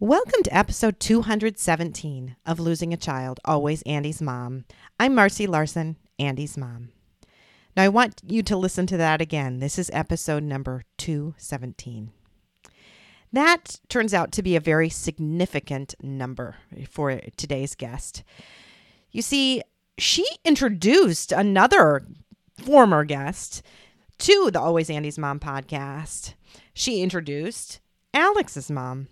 Welcome to episode 217 of Losing a Child, Always Andy's Mom. I'm Marcy Larson, Andy's mom. Now, I want you to listen to that again. This is episode number 217. That turns out to be a very significant number for today's guest. You see, she introduced another former guest to the Always Andy's Mom podcast. She introduced Alex's mom.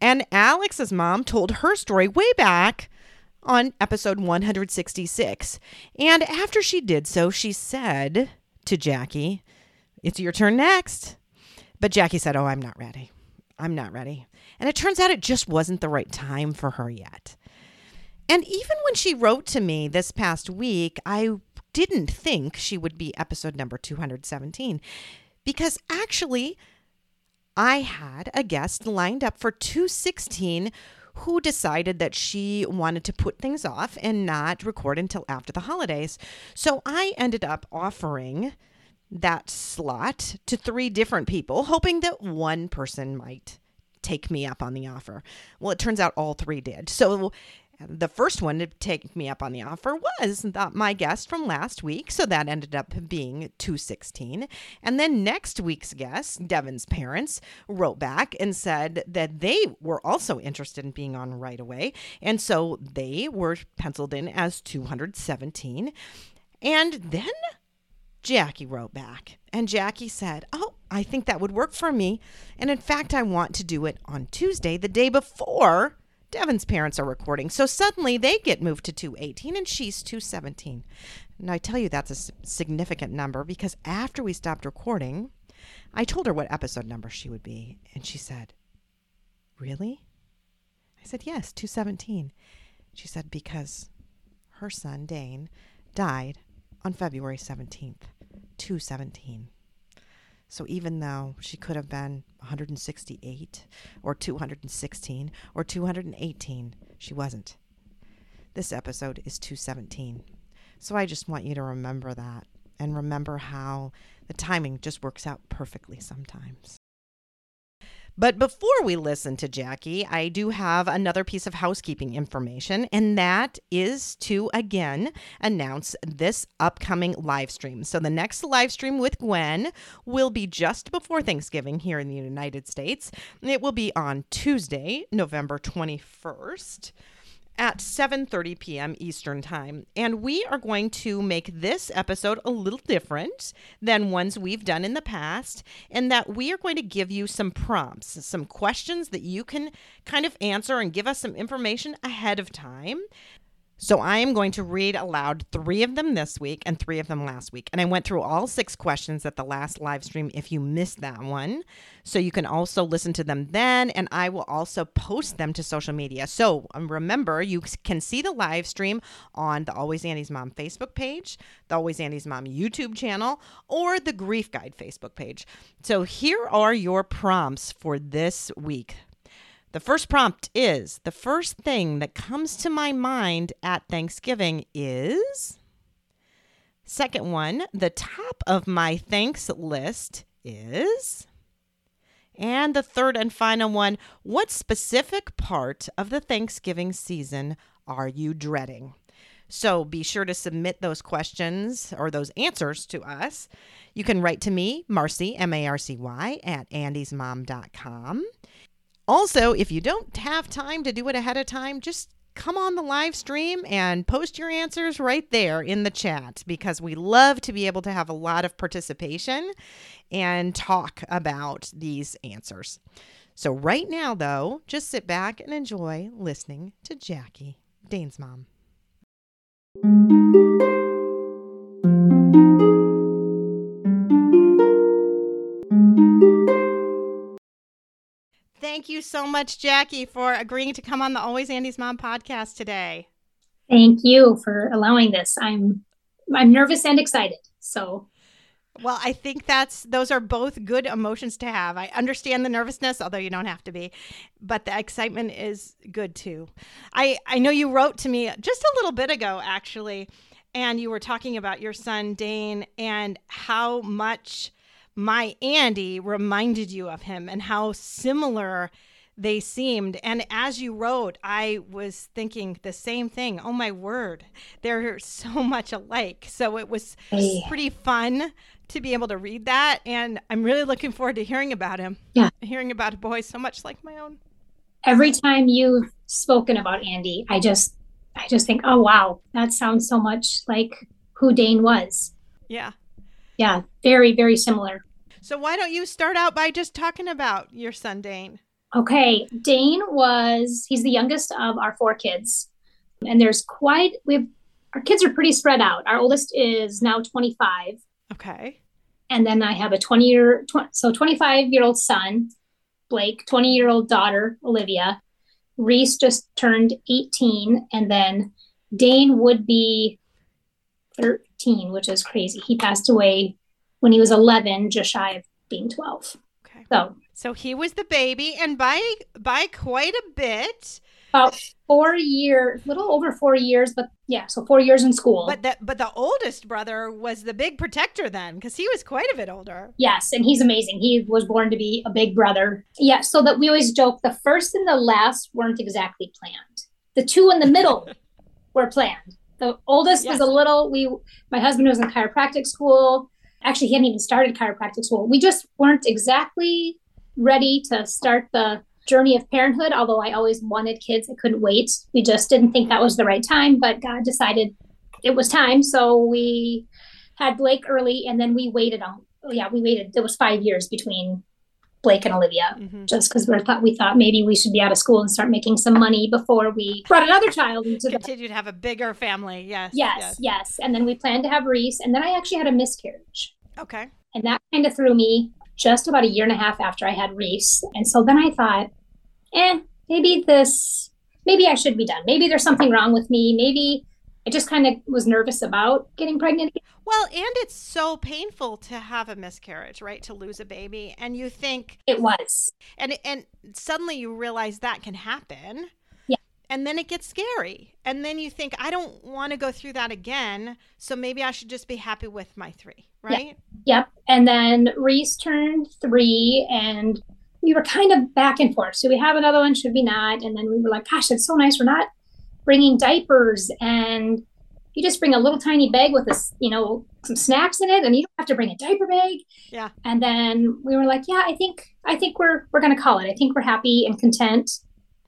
And Alex's mom told her story way back on episode 166. And after she did so, she said to Jackie, It's your turn next. But Jackie said, Oh, I'm not ready. I'm not ready. And it turns out it just wasn't the right time for her yet. And even when she wrote to me this past week, I didn't think she would be episode number 217 because actually, I had a guest lined up for 216 who decided that she wanted to put things off and not record until after the holidays. So I ended up offering that slot to three different people, hoping that one person might take me up on the offer. Well, it turns out all three did. So the first one to take me up on the offer was my guest from last week, so that ended up being 216. And then next week's guest, Devin's parents, wrote back and said that they were also interested in being on right away. And so they were penciled in as 217. And then Jackie wrote back, and Jackie said, Oh, I think that would work for me. And in fact, I want to do it on Tuesday, the day before Devin's parents are recording. So suddenly they get moved to 218 and she's 217. And I tell you, that's a significant number because after we stopped recording, I told her what episode number she would be. And she said, Really? I said, Yes, 217. She said, Because her son, Dane, died on February 17th, 217. So even though she could have been 168 or 216 or 218, she wasn't. This episode is 217. So I just want you to remember that and remember how the timing just works out perfectly sometimes. But before we listen to Jackie, I do have another piece of housekeeping information, and that is to again announce this upcoming live stream. So, the next live stream with Gwen will be just before Thanksgiving here in the United States. It will be on Tuesday, November 21st at 7:30 p.m. Eastern Time. And we are going to make this episode a little different than ones we've done in the past in that we are going to give you some prompts, some questions that you can kind of answer and give us some information ahead of time so I am going to read aloud three of them this week and three of them last week. And I went through all six questions at the last live stream if you missed that one. So you can also listen to them then. And I will also post them to social media. So um, remember, you can see the live stream on the Always Andy's Mom Facebook page, the Always Andy's Mom YouTube channel, or the Grief Guide Facebook page. So here are your prompts for this week. The first prompt is the first thing that comes to my mind at Thanksgiving is. Second one, the top of my thanks list is. And the third and final one, what specific part of the Thanksgiving season are you dreading? So be sure to submit those questions or those answers to us. You can write to me, Marcy, M A R C Y, at andysmom.com. Also, if you don't have time to do it ahead of time, just come on the live stream and post your answers right there in the chat because we love to be able to have a lot of participation and talk about these answers. So, right now, though, just sit back and enjoy listening to Jackie, Dane's mom. Thank you so much, Jackie, for agreeing to come on the Always Andy's Mom podcast today. Thank you for allowing this. I'm I'm nervous and excited. So well, I think that's those are both good emotions to have. I understand the nervousness, although you don't have to be, but the excitement is good too. I I know you wrote to me just a little bit ago actually, and you were talking about your son Dane and how much my Andy reminded you of him and how similar they seemed. And as you wrote, I was thinking the same thing. Oh my word, they're so much alike. So it was pretty fun to be able to read that. And I'm really looking forward to hearing about him. Yeah. Hearing about a boy so much like my own. Every time you've spoken about Andy, I just I just think, oh wow, that sounds so much like who Dane was. Yeah. Yeah, very, very similar. So why don't you start out by just talking about your son Dane? Okay, Dane was he's the youngest of our four kids. And there's quite we have our kids are pretty spread out. Our oldest is now 25. Okay. And then I have a 20 year tw- so 25 year old son, Blake, 20 year old daughter, Olivia. Reese just turned 18 and then Dane would be 13, which is crazy. He passed away when he was 11, just shy of being 12. Okay. So, so he was the baby, and by by quite a bit. About four years, little over four years, but yeah, so four years in school. But the but the oldest brother was the big protector then, because he was quite a bit older. Yes, and he's amazing. He was born to be a big brother. Yeah, so that we always joke the first and the last weren't exactly planned. The two in the middle were planned. The oldest yes. was a little. We, my husband was in chiropractic school actually he hadn't even started chiropractic school. We just weren't exactly ready to start the journey of parenthood although i always wanted kids. I couldn't wait. We just didn't think that was the right time but god decided it was time. So we had blake early and then we waited on oh, yeah we waited. It was five years between Blake and Olivia, mm-hmm. just because we thought we thought maybe we should be out of school and start making some money before we brought another child into continue the... to have a bigger family. Yes, yes, yes, yes. And then we planned to have Reese, and then I actually had a miscarriage. Okay. And that kind of threw me just about a year and a half after I had Reese, and so then I thought, eh, maybe this, maybe I should be done. Maybe there's something wrong with me. Maybe I just kind of was nervous about getting pregnant. Well, and it's so painful to have a miscarriage, right? To lose a baby, and you think it was, and and suddenly you realize that can happen. Yeah. And then it gets scary, and then you think, I don't want to go through that again. So maybe I should just be happy with my three, right? Yeah. Yep. And then Reese turned three, and we were kind of back and forth. Should we have another one? Should we not? And then we were like, gosh, it's so nice. We're not bringing diapers and you just bring a little tiny bag with this, you know, some snacks in it, and you don't have to bring a diaper bag. Yeah. And then we were like, yeah, I think I think we're we're gonna call it. I think we're happy and content.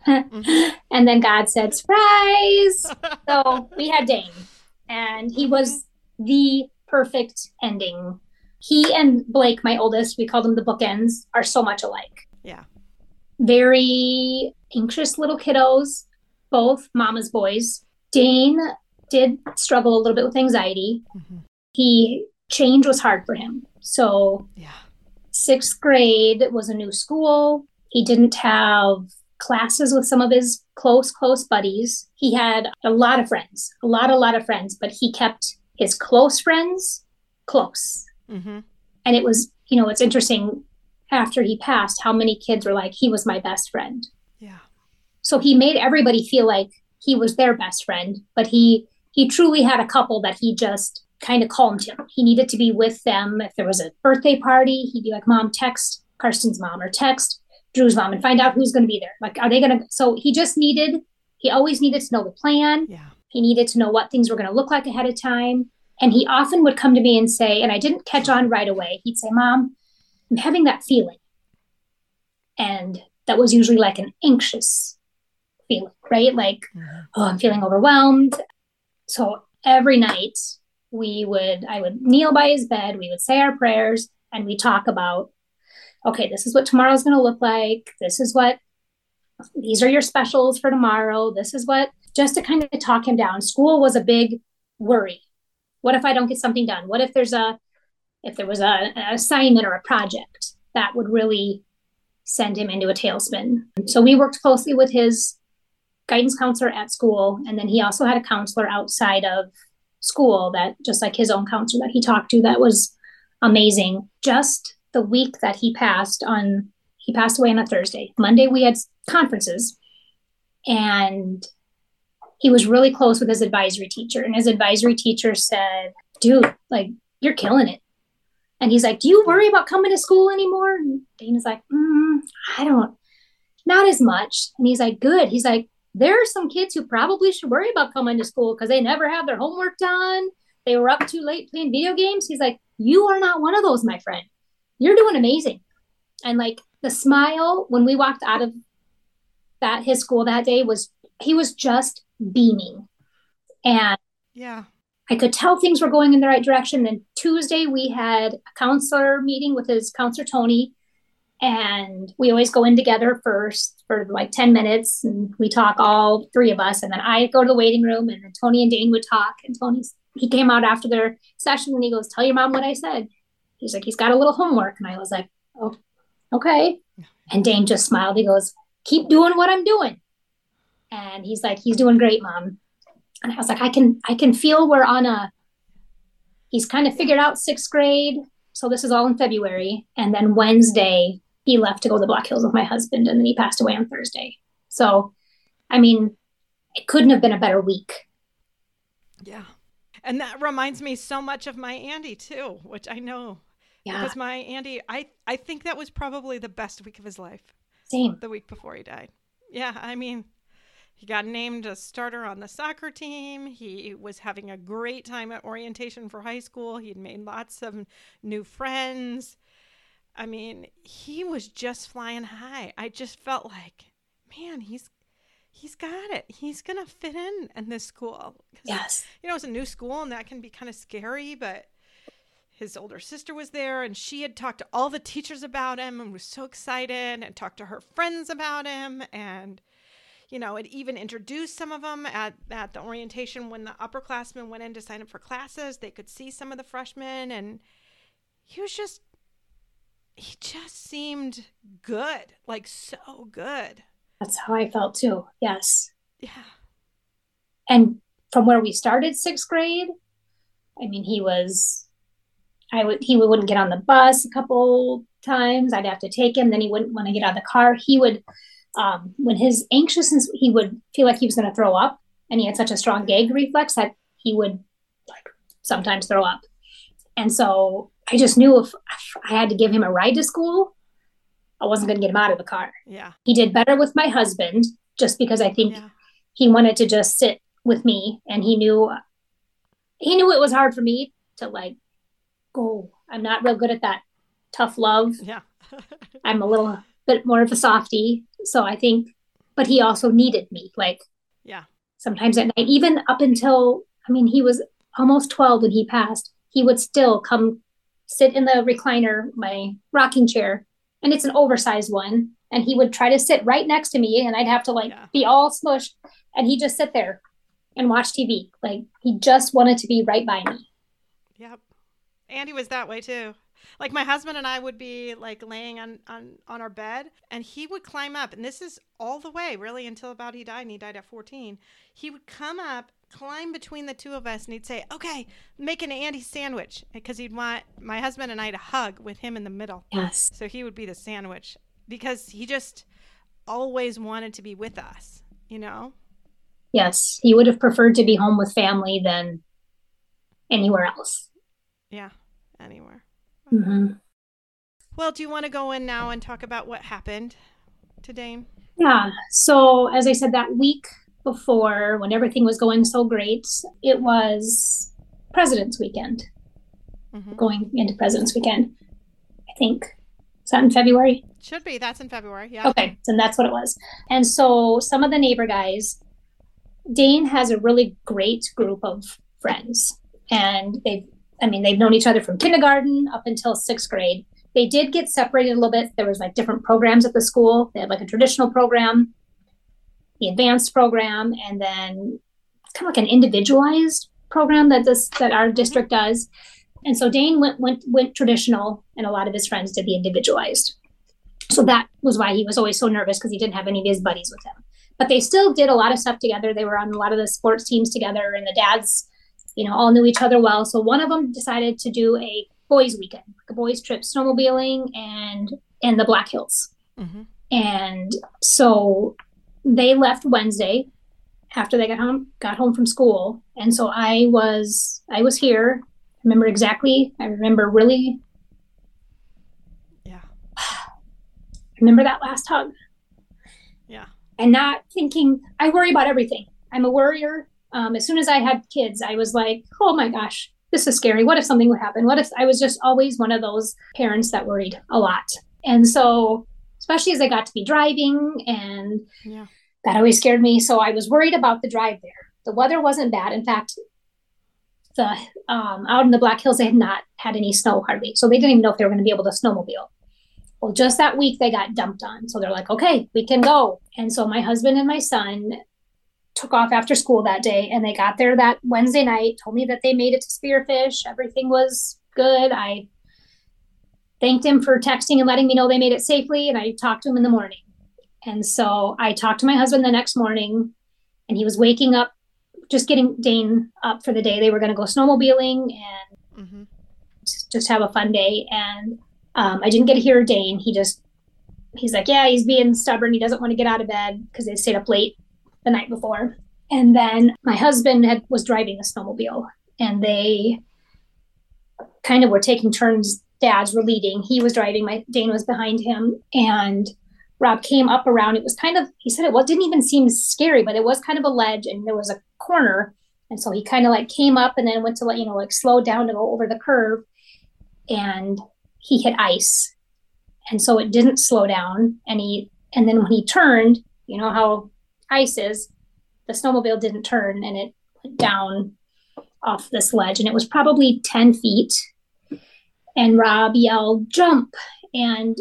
Mm-hmm. and then God said, surprise. so we had Dane, and he was the perfect ending. He and Blake, my oldest, we called them the bookends, are so much alike. Yeah. Very anxious little kiddos, both mama's boys. Dane did struggle a little bit with anxiety. Mm-hmm. He change was hard for him. So yeah. Sixth grade was a new school. He didn't have classes with some of his close, close buddies. He had a lot of friends, a lot, a lot of friends, but he kept his close friends close. Mm-hmm. And it was, you know, it's interesting after he passed how many kids were like, he was my best friend. So he made everybody feel like he was their best friend, but he he truly had a couple that he just kind of calmed him. He needed to be with them. If there was a birthday party, he'd be like, Mom, text Karsten's mom or text Drew's mom and find out who's going to be there. Like, are they going to? So he just needed, he always needed to know the plan. Yeah. He needed to know what things were going to look like ahead of time. And he often would come to me and say, and I didn't catch on right away, he'd say, Mom, I'm having that feeling. And that was usually like an anxious feeling, right? Like, mm-hmm. oh, I'm feeling overwhelmed. So every night we would, I would kneel by his bed, we would say our prayers, and we talk about, okay, this is what tomorrow's going to look like. This is what, these are your specials for tomorrow. This is what, just to kind of talk him down. School was a big worry. What if I don't get something done? What if there's a, if there was a, an assignment or a project that would really send him into a tailspin. So we worked closely with his guidance counselor at school. And then he also had a counselor outside of school that just like his own counselor that he talked to that was amazing. Just the week that he passed on, he passed away on a Thursday. Monday, we had conferences. And he was really close with his advisory teacher. And his advisory teacher said, dude, like, you're killing it. And he's like, do you worry about coming to school anymore? And Dane's like, mm, I don't, not as much. And he's like, good. He's like, there are some kids who probably should worry about coming to school because they never have their homework done. They were up too late playing video games. He's like, you are not one of those, my friend. You're doing amazing. And like the smile when we walked out of that his school that day was he was just beaming. And yeah. I could tell things were going in the right direction. Then Tuesday we had a counselor meeting with his counselor Tony and we always go in together first for like 10 minutes and we talk all three of us. And then i go to the waiting room and then tony and dane would talk. And tony he came out after their session and he goes tell your mom what i said. He's like he's got a little homework. And i was like oh okay. And dane just smiled. He goes keep doing what i'm doing. And he's like he's doing great mom. And i was like i can i can feel we're on a he's kind of figured out sixth grade. So this is all in february. And then wednesday he left to go to the Black Hills with my husband, and then he passed away on Thursday. So, I mean, it couldn't have been a better week. Yeah. And that reminds me so much of my Andy too, which I know. Yeah. Because my Andy, I I think that was probably the best week of his life. Same. The week before he died. Yeah, I mean, he got named a starter on the soccer team. He was having a great time at orientation for high school. He'd made lots of new friends. I mean, he was just flying high. I just felt like, man, he's he's got it. He's gonna fit in in this school. Yes, you know, it's a new school, and that can be kind of scary. But his older sister was there, and she had talked to all the teachers about him, and was so excited, and talked to her friends about him, and you know, it even introduced some of them at, at the orientation when the upperclassmen went in to sign up for classes. They could see some of the freshmen, and he was just he just seemed good, like so good. That's how I felt too. Yes. Yeah. And from where we started sixth grade, I mean, he was, I would, he wouldn't get on the bus a couple times. I'd have to take him. Then he wouldn't want to get out of the car. He would, um, when his anxiousness, he would feel like he was going to throw up, and he had such a strong gag reflex that he would like sometimes throw up. And so I just knew if I had to give him a ride to school, I wasn't going to get him out of the car. Yeah. He did better with my husband just because I think yeah. he wanted to just sit with me and he knew he knew it was hard for me to like go. I'm not real good at that tough love. Yeah. I'm a little bit more of a softie, so I think but he also needed me like yeah. Sometimes at night even up until I mean he was almost 12 when he passed. He would still come sit in the recliner, my rocking chair, and it's an oversized one. And he would try to sit right next to me, and I'd have to like yeah. be all smushed, and he'd just sit there and watch TV. Like he just wanted to be right by me. Yep. Andy was that way too. Like my husband and I would be like laying on on on our bed and he would climb up and this is all the way really until about he died and he died at 14. He would come up climb between the two of us and he'd say, Okay, make an Andy sandwich. Because he'd want my husband and I to hug with him in the middle. Yes. So he would be the sandwich because he just always wanted to be with us, you know? Yes. He would have preferred to be home with family than anywhere else. Yeah, anywhere. Mm-hmm. Well, do you want to go in now and talk about what happened to Dane? Yeah. So, as I said, that week before when everything was going so great. It was President's Weekend. Mm-hmm. Going into President's Weekend. I think. Is that in February? Should be. That's in February. Yeah. Okay. And that's what it was. And so some of the neighbor guys, Dane has a really great group of friends. And they've, I mean, they've known each other from kindergarten up until sixth grade. They did get separated a little bit. There was like different programs at the school. They had like a traditional program the advanced program, and then kind of like an individualized program that this that our district does. And so Dane went went went traditional, and a lot of his friends did the individualized. So that was why he was always so nervous because he didn't have any of his buddies with him. But they still did a lot of stuff together. They were on a lot of the sports teams together, and the dads, you know, all knew each other well. So one of them decided to do a boys' weekend, like a boys' trip, snowmobiling and in the Black Hills. Mm-hmm. And so they left Wednesday after they got home got home from school. And so i was i was here. I remember exactly i remember really yeah. I remember that last hug. Yeah. And not thinking i worry about everything. I'm a worrier um, as soon as i had kids i was like oh my gosh this is scary what if something would happen what if i was just always one of those parents that worried a lot and so especially as i got to be driving and yeah that always scared me. So I was worried about the drive there. The weather wasn't bad. In fact, the um, out in the Black Hills, they had not had any snow hardly. So they didn't even know if they were going to be able to snowmobile. Well, just that week they got dumped on. So they're like, okay, we can go. And so my husband and my son took off after school that day and they got there that Wednesday night, told me that they made it to Spearfish. Everything was good. I thanked him for texting and letting me know they made it safely. And I talked to him in the morning. And so I talked to my husband the next morning, and he was waking up, just getting Dane up for the day. They were going to go snowmobiling and mm-hmm. just have a fun day. And um, I didn't get to hear Dane. He just, he's like, yeah, he's being stubborn. He doesn't want to get out of bed because they stayed up late the night before. And then my husband had, was driving a snowmobile, and they kind of were taking turns. Dads were leading. He was driving. My Dane was behind him, and Rob came up around. It was kind of, he said it well, it didn't even seem scary, but it was kind of a ledge and there was a corner. And so he kind of like came up and then went to let, you know, like slow down to go over the curve. And he hit ice. And so it didn't slow down. And he, and then when he turned, you know how ice is, the snowmobile didn't turn and it went down off this ledge. And it was probably 10 feet. And Rob yelled, jump. And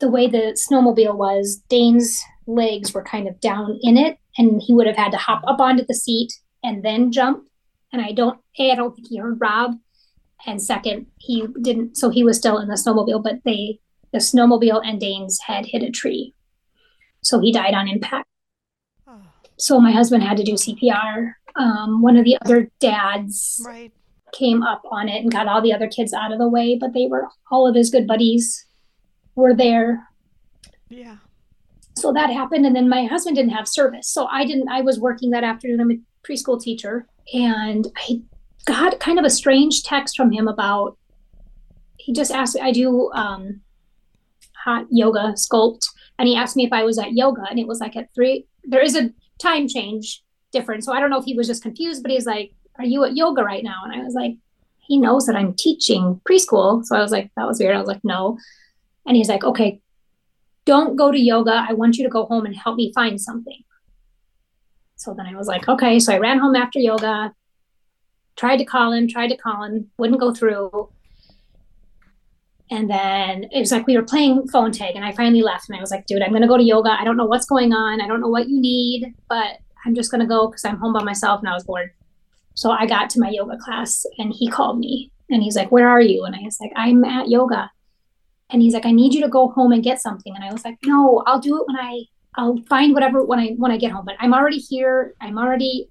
the way the snowmobile was, Dane's legs were kind of down in it, and he would have had to hop up onto the seat and then jump. And I don't, A, I don't think he heard Rob. And second, he didn't, so he was still in the snowmobile, but they, the snowmobile and Dane's head hit a tree. So he died on impact. So my husband had to do CPR. Um, one of the other dads right. came up on it and got all the other kids out of the way, but they were all of his good buddies were there. Yeah. So that happened. And then my husband didn't have service. So I didn't, I was working that afternoon. I'm a preschool teacher. And I got kind of a strange text from him about, he just asked, I do um, hot yoga sculpt. And he asked me if I was at yoga. And it was like at three, there is a time change difference. So I don't know if he was just confused, but he's like, Are you at yoga right now? And I was like, He knows that I'm teaching preschool. So I was like, That was weird. I was like, No. And he's like, okay, don't go to yoga. I want you to go home and help me find something. So then I was like, okay. So I ran home after yoga, tried to call him, tried to call him, wouldn't go through. And then it was like we were playing phone tag, and I finally left. And I was like, dude, I'm going to go to yoga. I don't know what's going on. I don't know what you need, but I'm just going to go because I'm home by myself and I was bored. So I got to my yoga class, and he called me and he's like, Where are you? And I was like, I'm at yoga. And he's like, I need you to go home and get something. And I was like, no, I'll do it when I, I'll find whatever when I, when I get home. But I'm already here. I'm already,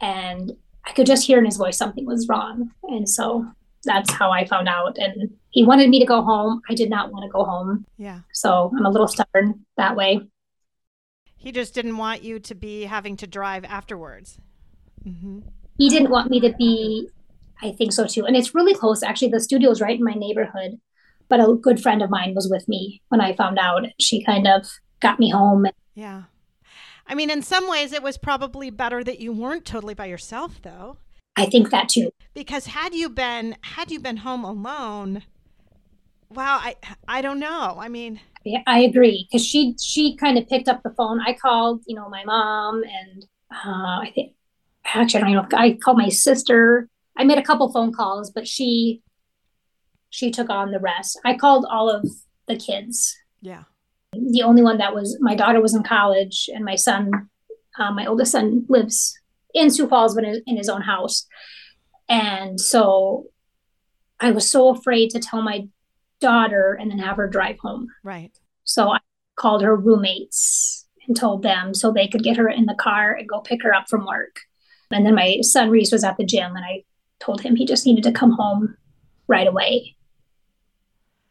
and I could just hear in his voice something was wrong. And so that's how I found out. And he wanted me to go home. I did not want to go home. Yeah. So I'm a little stubborn that way. He just didn't want you to be having to drive afterwards. Mm-hmm. He didn't want me to be, I think so too. And it's really close. Actually, the studio is right in my neighborhood but a good friend of mine was with me when I found out. She kind of got me home. Yeah. I mean, in some ways, it was probably better that you weren't totally by yourself, though. I think that too. Because had you been had you been home alone, wow, I I don't know. I mean, yeah, I agree because she she kind of picked up the phone. I called, you know, my mom and uh, I think actually I don't know. If, I called my sister. I made a couple phone calls, but she she took on the rest. I called all of the kids. Yeah. The only one that was my daughter was in college, and my son, uh, my oldest son, lives in Sioux Falls, but in his own house. And so I was so afraid to tell my daughter and then have her drive home. Right. So I called her roommates and told them so they could get her in the car and go pick her up from work. And then my son Reese was at the gym and I told him he just needed to come home right away.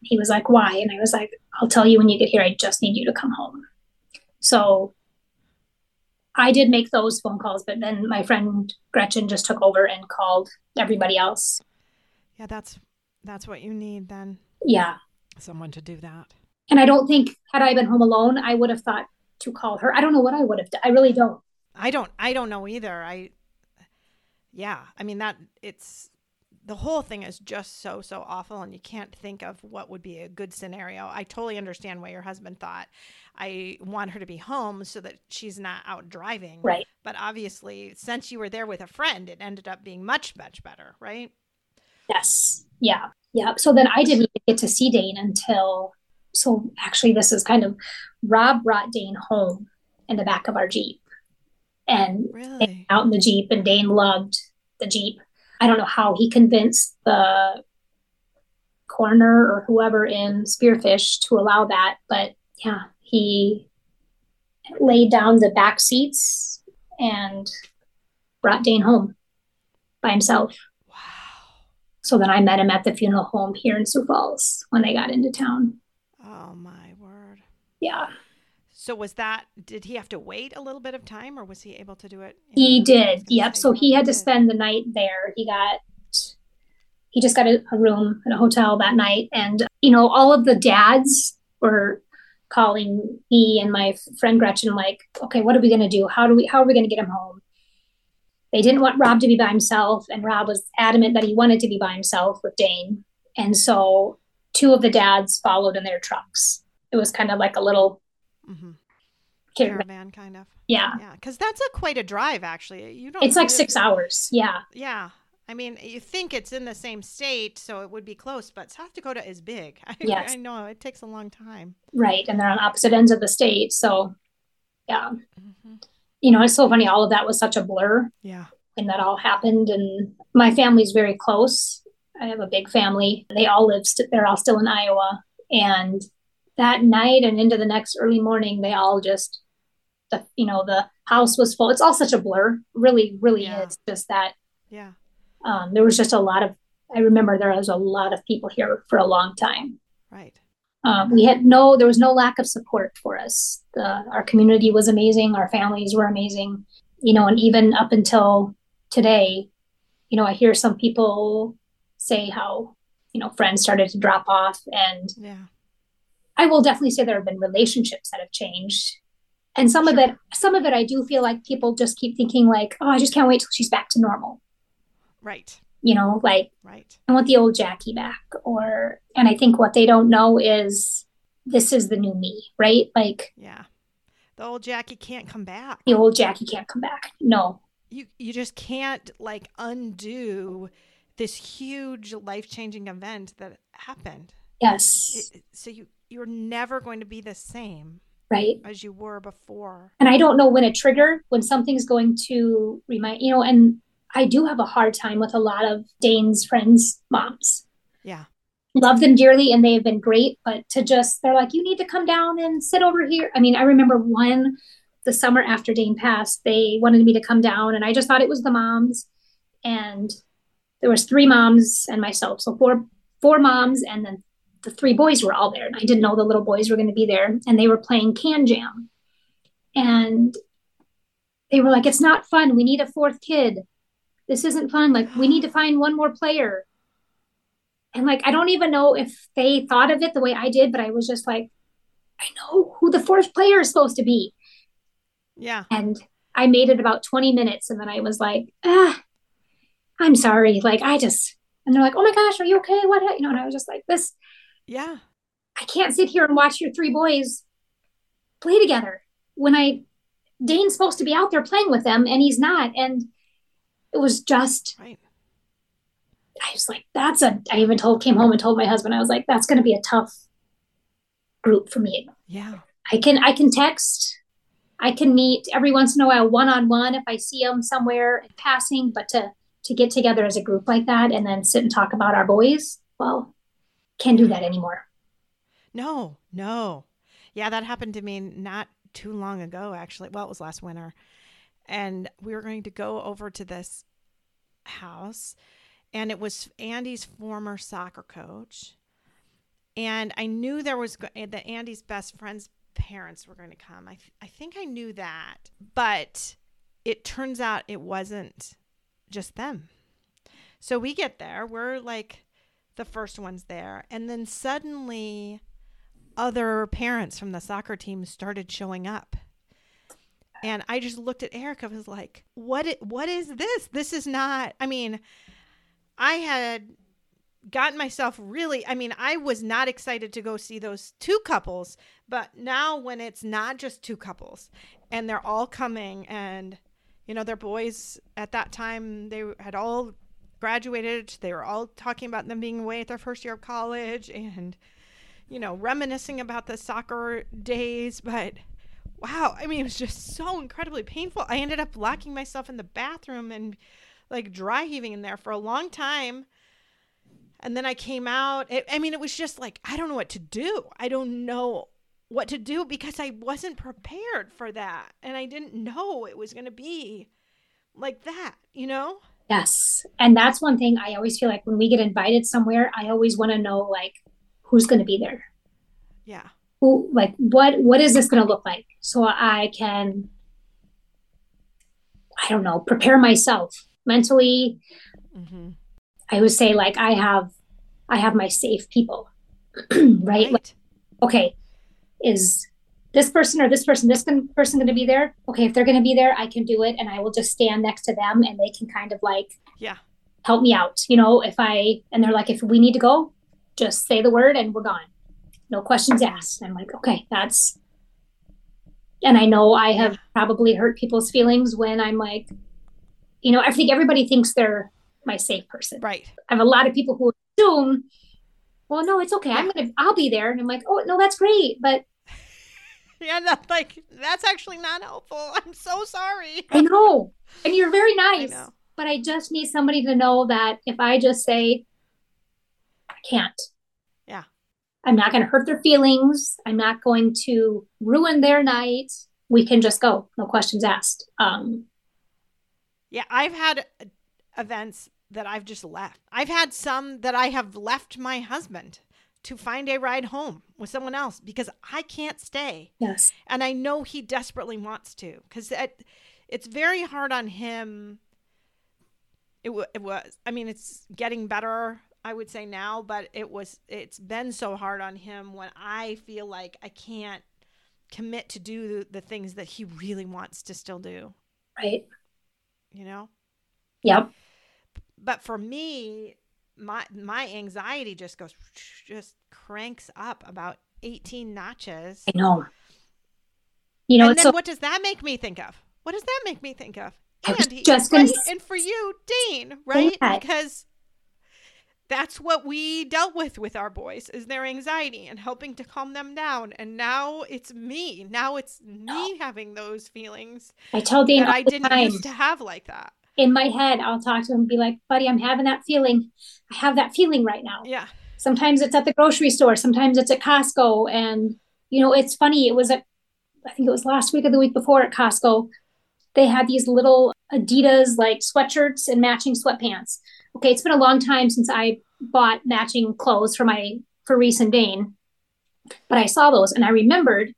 He was like, Why? And I was like, I'll tell you when you get here. I just need you to come home. So I did make those phone calls, but then my friend Gretchen just took over and called everybody else. Yeah, that's that's what you need then. Yeah. Someone to do that. And I don't think had I been home alone, I would have thought to call her. I don't know what I would have done. I really don't. I don't I don't know either. I yeah, I mean that it's the whole thing is just so so awful and you can't think of what would be a good scenario. I totally understand why your husband thought I want her to be home so that she's not out driving. Right. But obviously, since you were there with a friend, it ended up being much much better, right? Yes. Yeah. Yeah. So then I didn't get to see Dane until so actually this is kind of Rob brought Dane home in the back of our Jeep. And really? out in the Jeep and Dane loved the Jeep. I don't know how he convinced the coroner or whoever in Spearfish to allow that, but yeah, he laid down the back seats and brought Dane home by himself. Wow. So then I met him at the funeral home here in Sioux Falls when they got into town. Oh my word. Yeah. So was that did he have to wait a little bit of time or was he able to do it? He did. Yep. So he had to spend the night there. He got he just got a, a room in a hotel that night and you know all of the dads were calling me and my friend Gretchen like, okay, what are we going to do? How do we how are we going to get him home? They didn't want Rob to be by himself and Rob was adamant that he wanted to be by himself with Dane. And so two of the dads followed in their trucks. It was kind of like a little mm-hmm. Caravan. kind of. Yeah. Yeah, because that's a quite a drive, actually. You don't. It's like live- six hours. Yeah. Yeah. I mean, you think it's in the same state, so it would be close, but South Dakota is big. I, Yes. I know it takes a long time. Right. And they're on opposite ends of the state. So, yeah. hmm You know, it's so funny. All of that was such a blur Yeah. when that all happened. And my family's very close. I have a big family. They all live, st- they're all still in Iowa. And that night and into the next early morning, they all just, the, you know, the house was full. It's all such a blur. Really, really Yeah. is just that Yeah. um, there was just a lot of i remember there was a lot of people here for a long time Right. um, we had no there was no lack of support for us the, our community was amazing our families were amazing you know and even up until today you know i hear some people say how you know friends started to drop off and Yeah. i will definitely say there have been relationships that have changed and some of it some of it i do feel like people just keep thinking like oh i just can't wait till she's back to normal Right. you know like Right. I want the old Jackie back. Or, and I think what they don't know is this is the new me, right? Like Yeah. The old Jackie can't come back. the old Jackie can't come back. No. You you just can't like undo this huge life-changing event that happened. Yes. It- so you you're never going to be the same right. as you were before. And I don't know when a trigger, when something's going to remind, you know, and I do have a hard time with a lot of Dane's friends' moms. Yeah. Love them dearly and they have been great, but to just, they're like, you need to come down and sit over here. I mean, I remember one, the summer after Dane passed, they wanted me to come down and I just thought it was the moms. And there was three moms and myself. So four, four moms and then the three boys were all there. And I didn't know the little boys were going to be there and they were playing Kan Jam. And they were like, it's not fun. We need a fourth kid. This isn't fun. Like, we need to find one more player. And like, I don't even know if they thought of it the way I did, but I was just like, I know who the fourth player is supposed to be. Yeah. And I made it about 20 minutes. And then I was like, ah, I'm sorry. Like, I just, and they're like, oh my gosh, are you okay? What? You know, and I was just like, this, Yeah. I can't sit here and watch your three boys play together when I Dane's supposed to be out there playing with them and he's not. And it was just Right. I was like, that's a I even told came home and told my husband, I was like, that's gonna be a tough group for me. Yeah. I can I can text, I can meet every once in a while one on one if I see them somewhere in passing, but to to get together as a group like that and then sit and talk about our boys, well, can't do that anymore. No, no. Yeah, that happened to me not too long ago, actually. Well, it was last winter. And we were going to go over to this house, and it was Andy's former soccer coach. And I knew there was eh, that Andy's best friend's parents were going to come. I, th- I think I knew that. But it turns out it wasn't just them. So we get there, we're like the first ones there. And then suddenly, other parents from the soccer team started showing up. And I just looked at Erica was like, "What what is this? This is not I mean, I had gotten myself really I mean, I was not excited to go see those two couples, but now when it's not just two couples and they're all coming and you know, their boys at that time they had all graduated. They were all talking about them being away at their first year of college and, you know, reminiscing about the soccer days. But wow, I mean, it was just so incredibly painful. I ended up locking myself in the bathroom and like dry heaving in there for a long time. And then I came out. It, I mean, it was just like, I don't know what to do. I don't know what to do because I wasn't prepared for that. And I didn't know it was going to be like that, you know? Yes. And that's one thing I always feel like when we get invited somewhere, I always want to know like who's going to be there. Yeah. Who like what what is this going to look like so I can I don't know, prepare myself mentally. Mm-hmm. I would say like I have I have my safe people. right? right. Like, okay. Is this person or this person, this person going to be there? Okay, if they're going to be there, I can do it, and I will just stand next to them, and they can kind of like, yeah, help me out. You know, if I and they're like, if we need to go, just say the word, and we're gone. No questions asked. I'm like, okay, that's. And I know I have probably hurt people's feelings when I'm like, you know, I think everybody thinks they're my safe person. Right. I have a lot of people who assume, well, no, it's okay. I'm gonna, I'll be there, and I'm like, oh no, that's great, but yeah, that, like that's actually not helpful. I'm so sorry. I know. And you're very nice. I but I just need somebody to know that if I just say I can't. Yeah. I'm not going to hurt their feelings. I'm not going to ruin their night. We can just go. No questions asked. Um Yeah, I've had events that I've just left. I've had some that I have left my husband to find a ride home with someone else because I can't stay. Yes. And I know he desperately wants to because it's very hard on him. It, w- it was, I mean, it's getting better, I would say now, but it was, it's been so hard on him when I feel like I can't commit to do the things that he really wants to still do. Right. You know? Yep. But for me, my my anxiety just goes just cranks up about 18 notches. I know. You know, and then so, what does that make me think of? What does that make me think of? I and, just right? to and for you, Dane, right? Because that's what we dealt with with our boys is their anxiety and helping to calm them down. And now it's me. Now it's me having those feelings. I tell Dane that I didn't time. used to have like that in my head, I'll talk to him and be like, buddy, I'm having that feeling. I have that feeling right now. Yeah. Sometimes it's at the grocery store, sometimes it's at Costco. And, you know, it's funny. It was at, I think it was last week or the week before at Costco. They had these little Adidas like sweatshirts and matching sweatpants. Okay. It's been a long time since I bought matching clothes for my, for Reese and Dane. But I saw those and I remembered,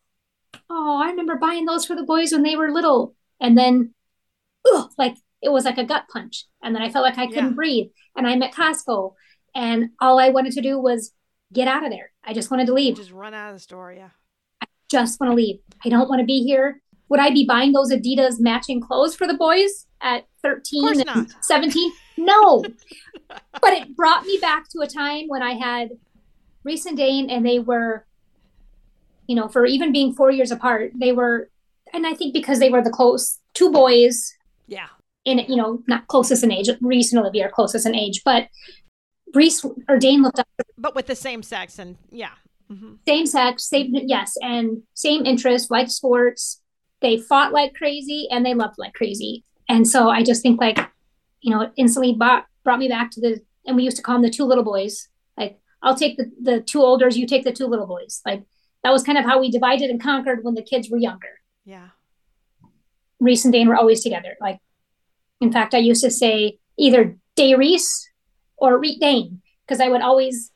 oh, I remember buying those for the boys when they were little. And then, ugh, like it was like a gut punch. And then I felt like I couldn't yeah. breathe. And I'm at Costco and all I wanted to do was get out of there. I just wanted to leave. Just run out of the store. Yeah. I just want to leave. I don't want to be here. Would I be buying those Adidas matching clothes for the boys at 13 and 17? No. but it brought me back to a time when I had Reese and Dane and they were, you know, for even being four years apart, they were, and I think because they were the close two boys. Yeah in you know not closest in age reese and olivia are closest in age but reese or dane looked up but with the same sex and yeah mm-hmm. same sex same yes and same interest like sports they fought like crazy and they loved like crazy and so i just think like you know it instantly brought brought me back to the and we used to call them the two little boys like i'll take the the two olders you take the two little boys like that was kind of how we divided and conquered when the kids were younger. Yeah. Reese and Dane were always together. Like, in fact, I used to say either Day Reese or Reet Dane because I would always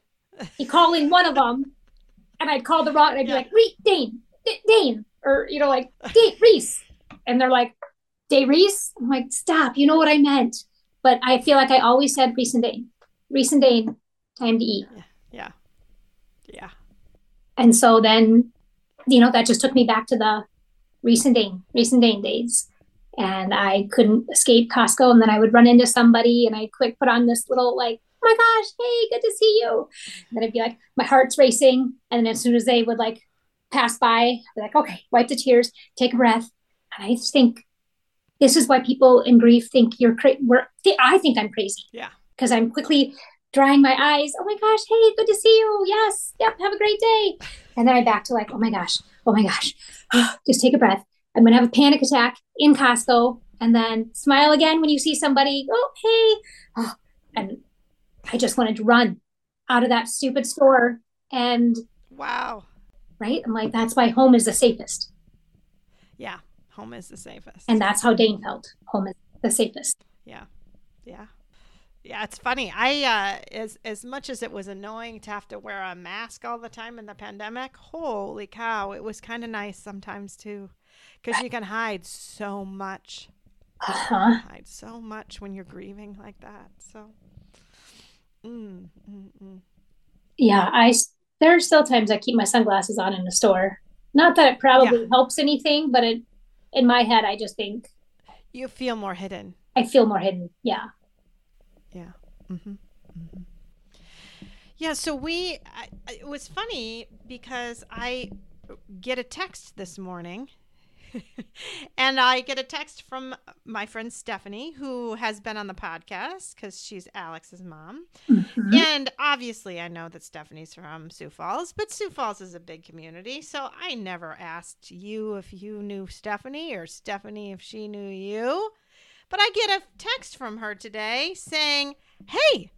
be calling one of them, and I'd call the wrong, and I'd be Yeah. like Reet Dane, D- Dane, or you know, like Day Reese, and they're like Day Reese. I'm like, stop, you know what I meant. But I feel like I always said Reese and Dane, Reese and Dane, time to eat. Yeah. Yeah. And so then, you know, that just took me back to the recent Dane, recent Dane days. And I couldn't escape Costco. And then I would run into somebody and I'd quick put on this little like, oh my gosh, hey, good to see you. And then I'd be like, my heart's racing. And then as soon as they would like pass by, I'd be like, okay, wipe the tears, take a breath. And I just think this is why people in grief think you're crazy. I think I'm crazy Yeah. because I'm quickly drying my eyes. Oh my gosh, hey, good to see you. Yes, yep, have a great day. And then I back to like, oh my gosh, oh my gosh, just take a breath. I'm gonna have a panic attack in Costco, and then smile again when you see somebody. Oh hey, oh, and I just wanted to run out of that stupid store. And Wow. right, I'm like, that's why home is the safest, Yeah. Home is the safest. and that's how Dane felt. Home is the safest. Yeah. Yeah. Yeah, it's funny. I uh as as much as it was annoying to have to wear a mask all the time in the pandemic, holy cow, it was kind of nice sometimes too cuz you can hide so much. Uh huh. Hide so much when you're grieving like that. So mm, mm, mm. yeah I there are still times i keep my sunglasses on in the store not that it probably helps anything but it in my head i just think You feel more hidden. i feel more hidden yeah Yeah. Mm-hmm. Mm-hmm. Yeah. So we, I- it was funny because I get a text this morning. and I get a text from my friend Stephanie, who has been on the podcast because she's Alex's mom. Mhm. And obviously, I know that Stephanie's from Sioux Falls, but Sioux Falls is a big community. So I never asked you if you knew Stephanie or Stephanie if she knew you. But I get a text from her today saying, Hey,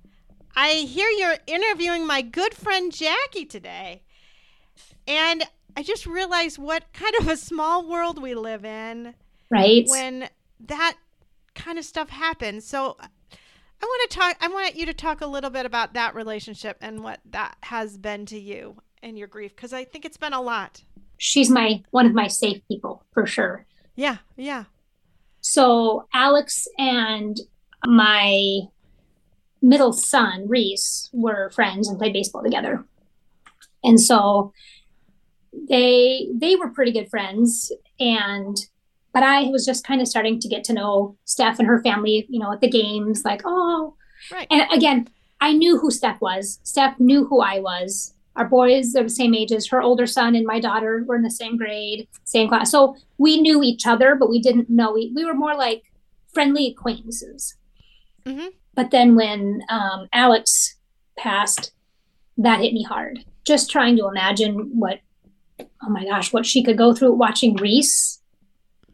I hear you're interviewing my good friend Jackie today. And I just realized what kind of a small world we live in right when that kind of stuff happens. So I want to talk I want you to talk a little bit about that relationship and what that has been to you and your grief because I think it's been a lot. she's my one of my safe people for sure Yeah, yeah. so alex and my middle son reese were friends and played baseball together and so they they were pretty good friends and but i was just kind of starting to get to know steph and her family you know at the games like oh. Right. and again i knew who steph was. Steph knew who i was. Our boys are the same ages. Her older son and my daughter were in the same grade same class. So we knew each other but we didn't know we, we were more like friendly acquaintances. Mhm. but then when um, alex passed that hit me hard. Just trying to imagine what oh my gosh what she could go through watching reese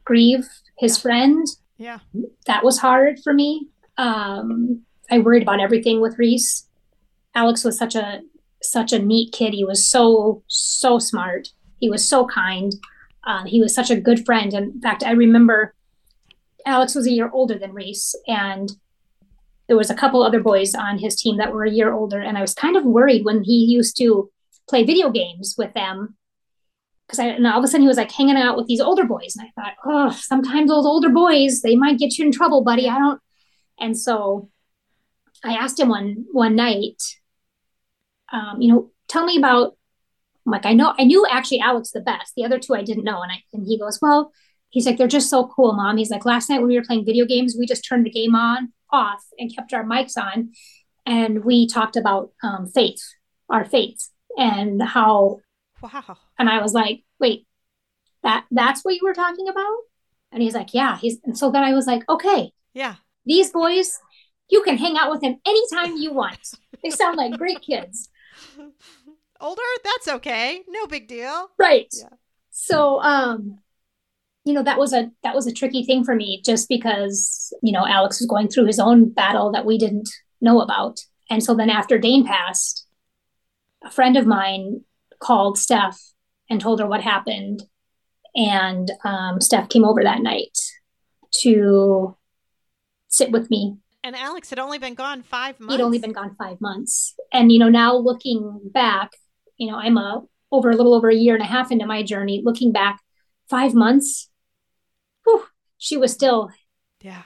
grieve his Yeah. friend. Yeah. that was hard for me. Um, i worried about everything with reese. Alex was such a such a neat kid. He was so so smart. He was so kind. Um, he was such a good friend. And in fact i remember alex was a year older than reese and there was a couple other boys on his team that were a year older and i was kind of worried when he used to play video games with them because I and all of a sudden he was like hanging out with these older boys, and I thought, oh, sometimes those older boys they might get you in trouble, buddy. I don't. And so I asked him one one night, um, you know, tell me about. Like, I know, I knew actually Alex the best. The other two I didn't know, and I and he goes, well, he's like, they're just so cool, mom. He's like, last night when we were playing video games, we just turned the game on off and kept our mics on, and we talked about um, faith, our faith, and how Wow. and I was like, wait, that that's what you were talking about? And he's like, yeah. He's and so then I was like, okay, Yeah. these boys, you can hang out with them anytime you want. They sound like great kids. Older? That's okay. No big deal. Right. Yeah. So um, you know, that was a that was a tricky thing for me just because, you know, Alex was going through his own battle that we didn't know about. And so then after Dane passed, a friend of mine called Steph and told her what happened. And um, Steph came over that night to sit with me. And Alex had only been gone five months. He'd only been gone five months. And, you know, now looking back, you know, I'm a over a little over a year and a half into my journey. Looking back, five months, whew, she was still, yeah,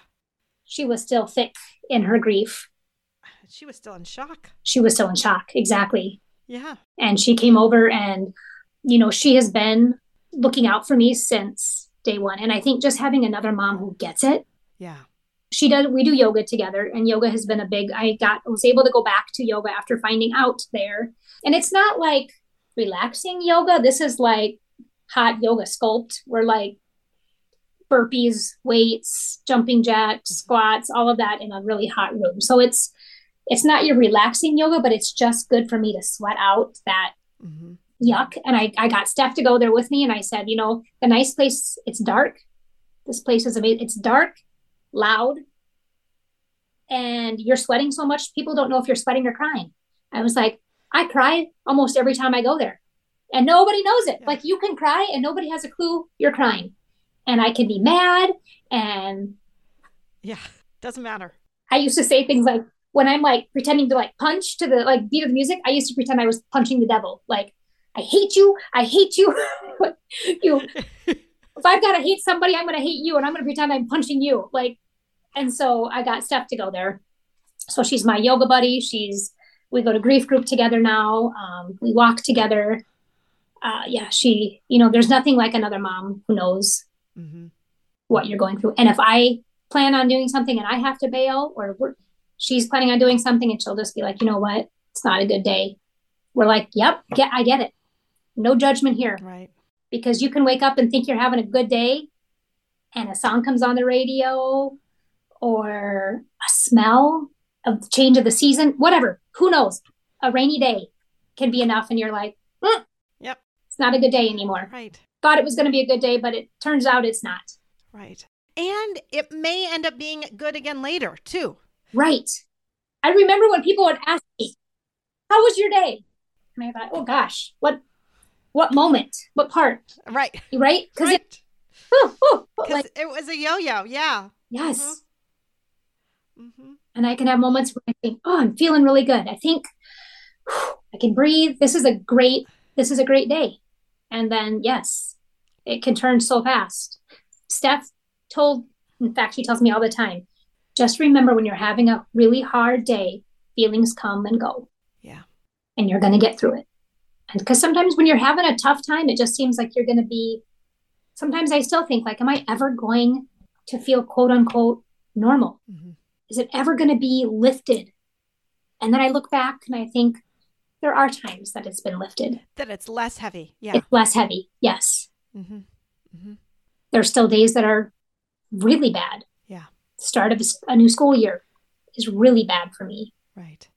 she was still thick in her grief. She was still in shock. She was still in shock. Exactly. Yeah. And she came over and, you know, she has been looking out for me since day one. And I think just having another mom who gets it. Yeah. She does, we do yoga together, and yoga has been a big, I got, was able to go back to yoga after finding out there. And it's not like relaxing yoga. This is like hot yoga sculpt. We're like burpees, weights, jumping jacks, mm-hmm. squats, all of that in a really hot room. So it's, it's not your relaxing yoga, but it's just good for me to sweat out that mm-hmm. yuck. And I, I got Steph to go there with me. And I said, you know, the nice place, it's dark. This place is amazing. It's dark, loud, and you're sweating so much, people don't know if you're sweating or crying. I was like, I cry almost every time I go there. And nobody knows it. Yeah. Like you can cry and nobody has a clue you're crying. And I can be mad and Yeah, doesn't matter. I used to say things like, when I'm like pretending to like punch to the like beat of the music, I used to pretend I was punching the devil. Like, I hate you. I hate you. you. if I've got to hate somebody, I'm going to hate you, and I'm going to pretend I'm punching you. Like, and so I got Steph to go there. So she's my yoga buddy. She's we go to grief group together now. Um, we walk together. Uh, yeah, she. You know, there's nothing like another mom who knows mm-hmm. what you're going through. And if I plan on doing something and I have to bail, or she's planning on doing something and she'll just be like, you know what? It's not a good day. We're like, yep, get I get it. No judgment here. Right. Because you can wake up and think you're having a good day and a song comes on the radio or a smell of the change of the season, whatever. Who knows? A rainy day can be enough and you're like, mm, yep. It's not a good day anymore. Right. Thought it was going to be a good day, but it turns out it's not. Right. And it may end up being good again later, too. Right. I remember when people would ask me, How was your day? And I thought, Oh gosh, what what moment? What part? Right. Right? Because right. it, oh, oh, like, it was a yo yo. Yeah. Yes. Mm-hmm. Mm-hmm. And I can have moments where I think, Oh, I'm feeling really good. I think whew, I can breathe. This is a great, this is a great day. And then, yes, it can turn so fast. Steph told, in fact, she tells me all the time, just remember when you're having a really hard day, feelings come and go. Yeah. And you're going to get through it. And because sometimes when you're having a tough time, it just seems like you're going to be. Sometimes I still think, like, am I ever going to feel quote unquote normal? Mm-hmm. Is it ever going to be lifted? And then I look back and I think there are times that it's been lifted. That it's less heavy. Yeah. It's less heavy. Yes. Mm-hmm. Mm-hmm. There are still days that are really bad start of a new school year is really bad for me. Right.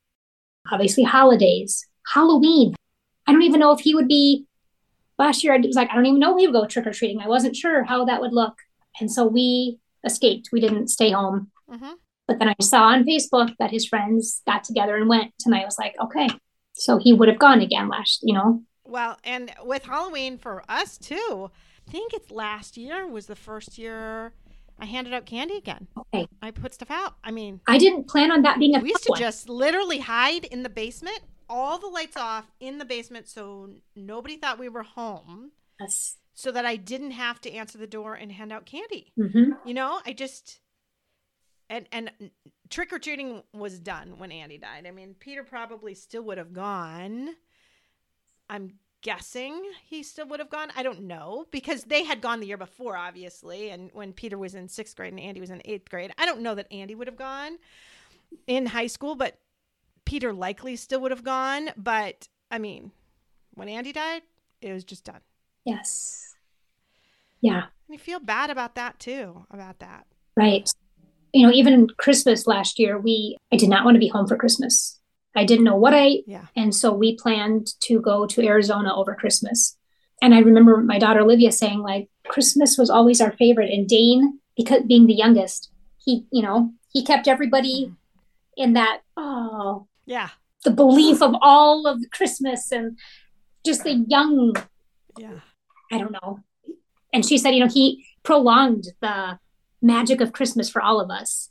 Obviously, holidays, Halloween. I don't even know if he would be. Last year, I was like, I don't even know if he would go trick or treating. I wasn't sure how that would look. And so we escaped. We didn't stay home. Mm-hmm. But then I saw on Facebook that his friends got together and went. And I was like, okay. So he would have gone again last, you know? Well, and with Halloween for us too, I think it's last year was the first year I handed out candy again. Okay. I put stuff out. I mean, I didn't plan on that being a. We used to one. just literally hide in the basement, all the lights off in the basement, so nobody thought we were home. Yes. So that I didn't have to answer the door and hand out candy. Mm-hmm. You know, I just and and trick or treating was done when Andy died. I mean, Peter probably still would have gone. I'm guessing he still would have gone. I don't know because they had gone the year before, obviously. And when Peter was in sixth grade and Andy was in eighth grade, I don't know that Andy would have gone in high school, but Peter likely still would have gone. But I mean, when Andy died, it was just done. Yes. Yeah. And you feel bad about that too, about that. Right. You know, even Christmas last year, we I did not want to be home for Christmas. I didn't know what I, yeah. and so we planned to go to Arizona over Christmas. And I remember my daughter Olivia saying, like, Christmas was always our favorite. And Dane, because being the youngest, he, you know, he kept everybody mm-hmm. in that, oh, yeah, the belief of all of Christmas and just the young Yeah. I don't know. And she said, you know, he prolonged the magic of Christmas for all of us.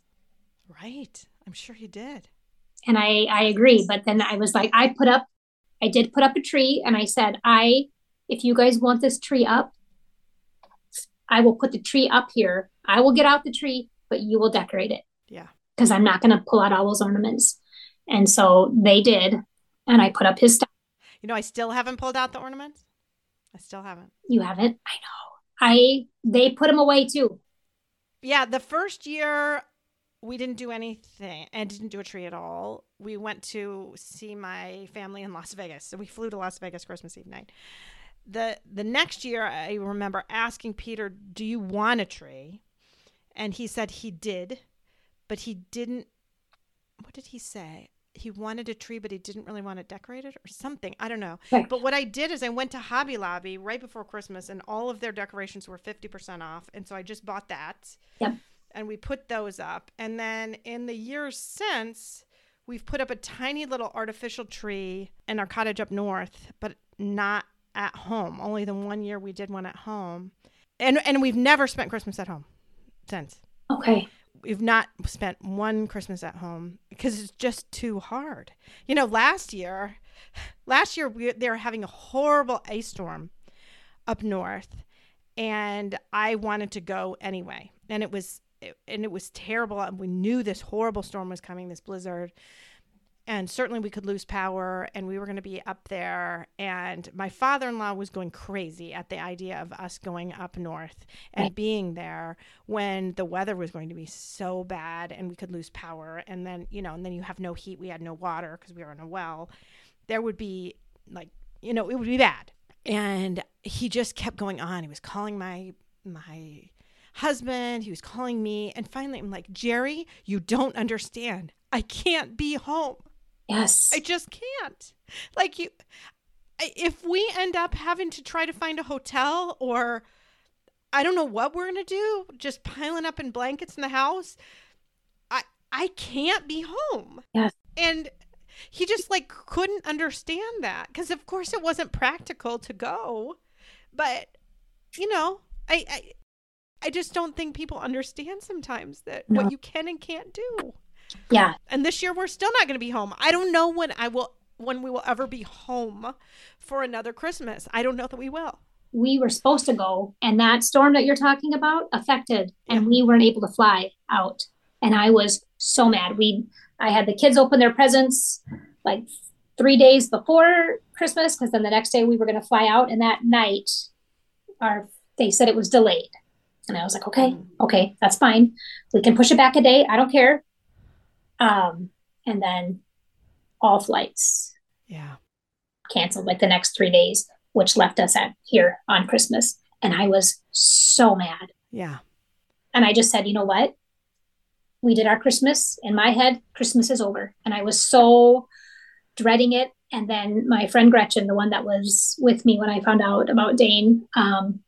Right. I'm sure he did. And I I agree, but then I was like I put up I did put up a tree and I said, I if you guys want this tree up, I will put the tree up here. I will get out the tree, but you will decorate it. Yeah. Because I'm not going to pull out all those ornaments. And so they did. And I put up his stuff. You know, I still haven't pulled out the ornaments. I still haven't. You haven't? I know. I they put them away too. Yeah, the first year we didn't do anything and didn't do a tree at all. We went to see my family in Las Vegas. So we flew to Las Vegas Christmas Eve night. The the next year I remember asking Peter, "Do you want a tree?" And he said he did, but he didn't what did he say? He wanted a tree, but he didn't really want to decorate it decorated or something. I don't know. Right. But what I did is I went to Hobby Lobby right before Christmas, and all of their decorations were 50% off. And so I just bought that. Yep. And we put those up. And then in the years since, we've put up a tiny little artificial tree in our cottage up north, but not at home. Only the one year we did one at home. And, and we've never spent Christmas at home since Okay. we've not spent one Christmas at home because it's just too hard. You know, last year, last year we they were having a horrible ice storm up north, and I wanted to go anyway, and it was and it was terrible. And we knew this horrible storm was coming, this blizzard. And certainly we could lose power, and we were going to be up there. And my father in law was going crazy at the idea of us going up north and Right. being there when the weather was going to be so bad and we could lose power and then you know and then you have no heat we had no water because we were in a well there would be like you know it would be bad and he just kept going on he was calling my my husband he was calling me and finally i'm like jerry you don't understand i can't be home Yes. I just can't. Like you if we end up having to try to find a hotel or I don't know what we're going to do, just piling up in blankets in the house, I I can't be home. Yes. And he just like couldn't understand that cuz of course it wasn't practical to go. But you know, I I I just don't think people understand sometimes that No. what you can and can't do yeah. and this year we're still not going to be home. I don't know when I will when we will ever be home for another Christmas. I don't know that we will. We were supposed to go, and that storm that you're talking about affected, and we weren't able to fly out. And I was so mad. We, I had the kids open their presents like three days before Christmas, because then the next day we were going to fly out, and that night, our they said it was delayed, and I was like, okay, okay, that's fine. We can push it back a day. I don't care. Um, and then all flights Yeah. canceled like the next three days, which left us at here on Christmas. And I was so mad. Yeah. And I just said, you know what? We did our Christmas. In my head, Christmas is over. And I was so dreading it. And then my friend Gretchen, the one that was with me when I found out about Dane, um,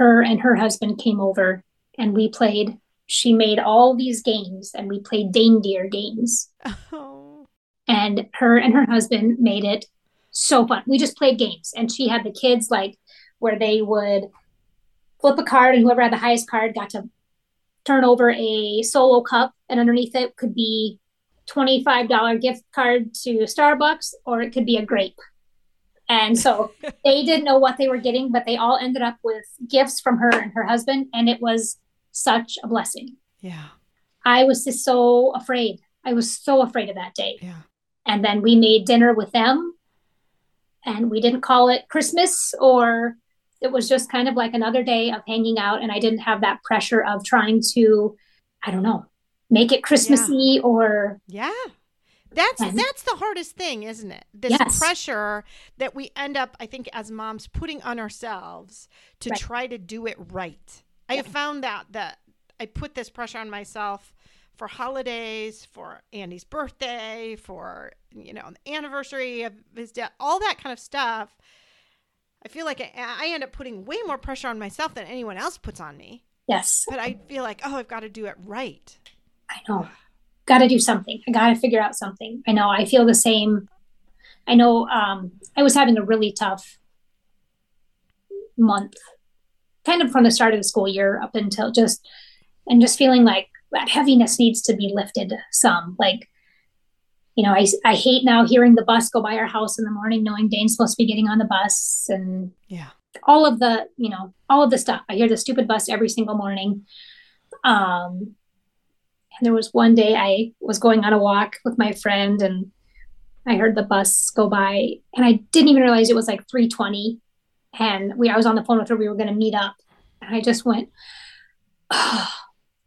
her and her husband came over and we played. She made all these games and we played Dane Deer games. Oh. and her and her husband made it so fun. We just played games, and she had the kids like where they would flip a card, and whoever had the highest card got to turn over a solo cup, and underneath it could be twenty five dollar gift card to Starbucks, or it could be a grape. And so they didn't know what they were getting, but they all ended up with gifts from her and her husband, and it was such a blessing. Yeah. I was just so afraid. I was so afraid of that day Yeah. and then we made dinner with them and we didn't call it christmas or it was just kind of like another day of hanging out and i didn't have that pressure of trying to i don't know make it christmassy or Yeah. That's And- that's the hardest thing, isn't it? This Yes. pressure that we end up, I think, as moms putting on ourselves to Right. try to do it right. I have found that that I put this pressure on myself for holidays, for Andy's birthday, for you know the anniversary of his death, all that kind of stuff. I feel like I, I end up putting way more pressure on myself than anyone else puts on me. yes But I feel like, oh, I've got to do it right. i know gotta do something i gotta figure out something i know i feel the same i know um, i was having a really tough month, kind of from the start of the school year up until just, and just feeling like that heaviness needs to be lifted some. Like, you know, I, I hate now hearing the bus go by our house in the morning, knowing Dane's supposed to be getting on the bus and yeah, all of the, you know, all of the stuff. I hear the stupid bus every single morning. Um, and there was one day I was going on a walk with my friend and I heard the bus go by and I didn't even realize it was like 320. And we I was on the phone with her, we were gonna meet up. And I just went, Oh,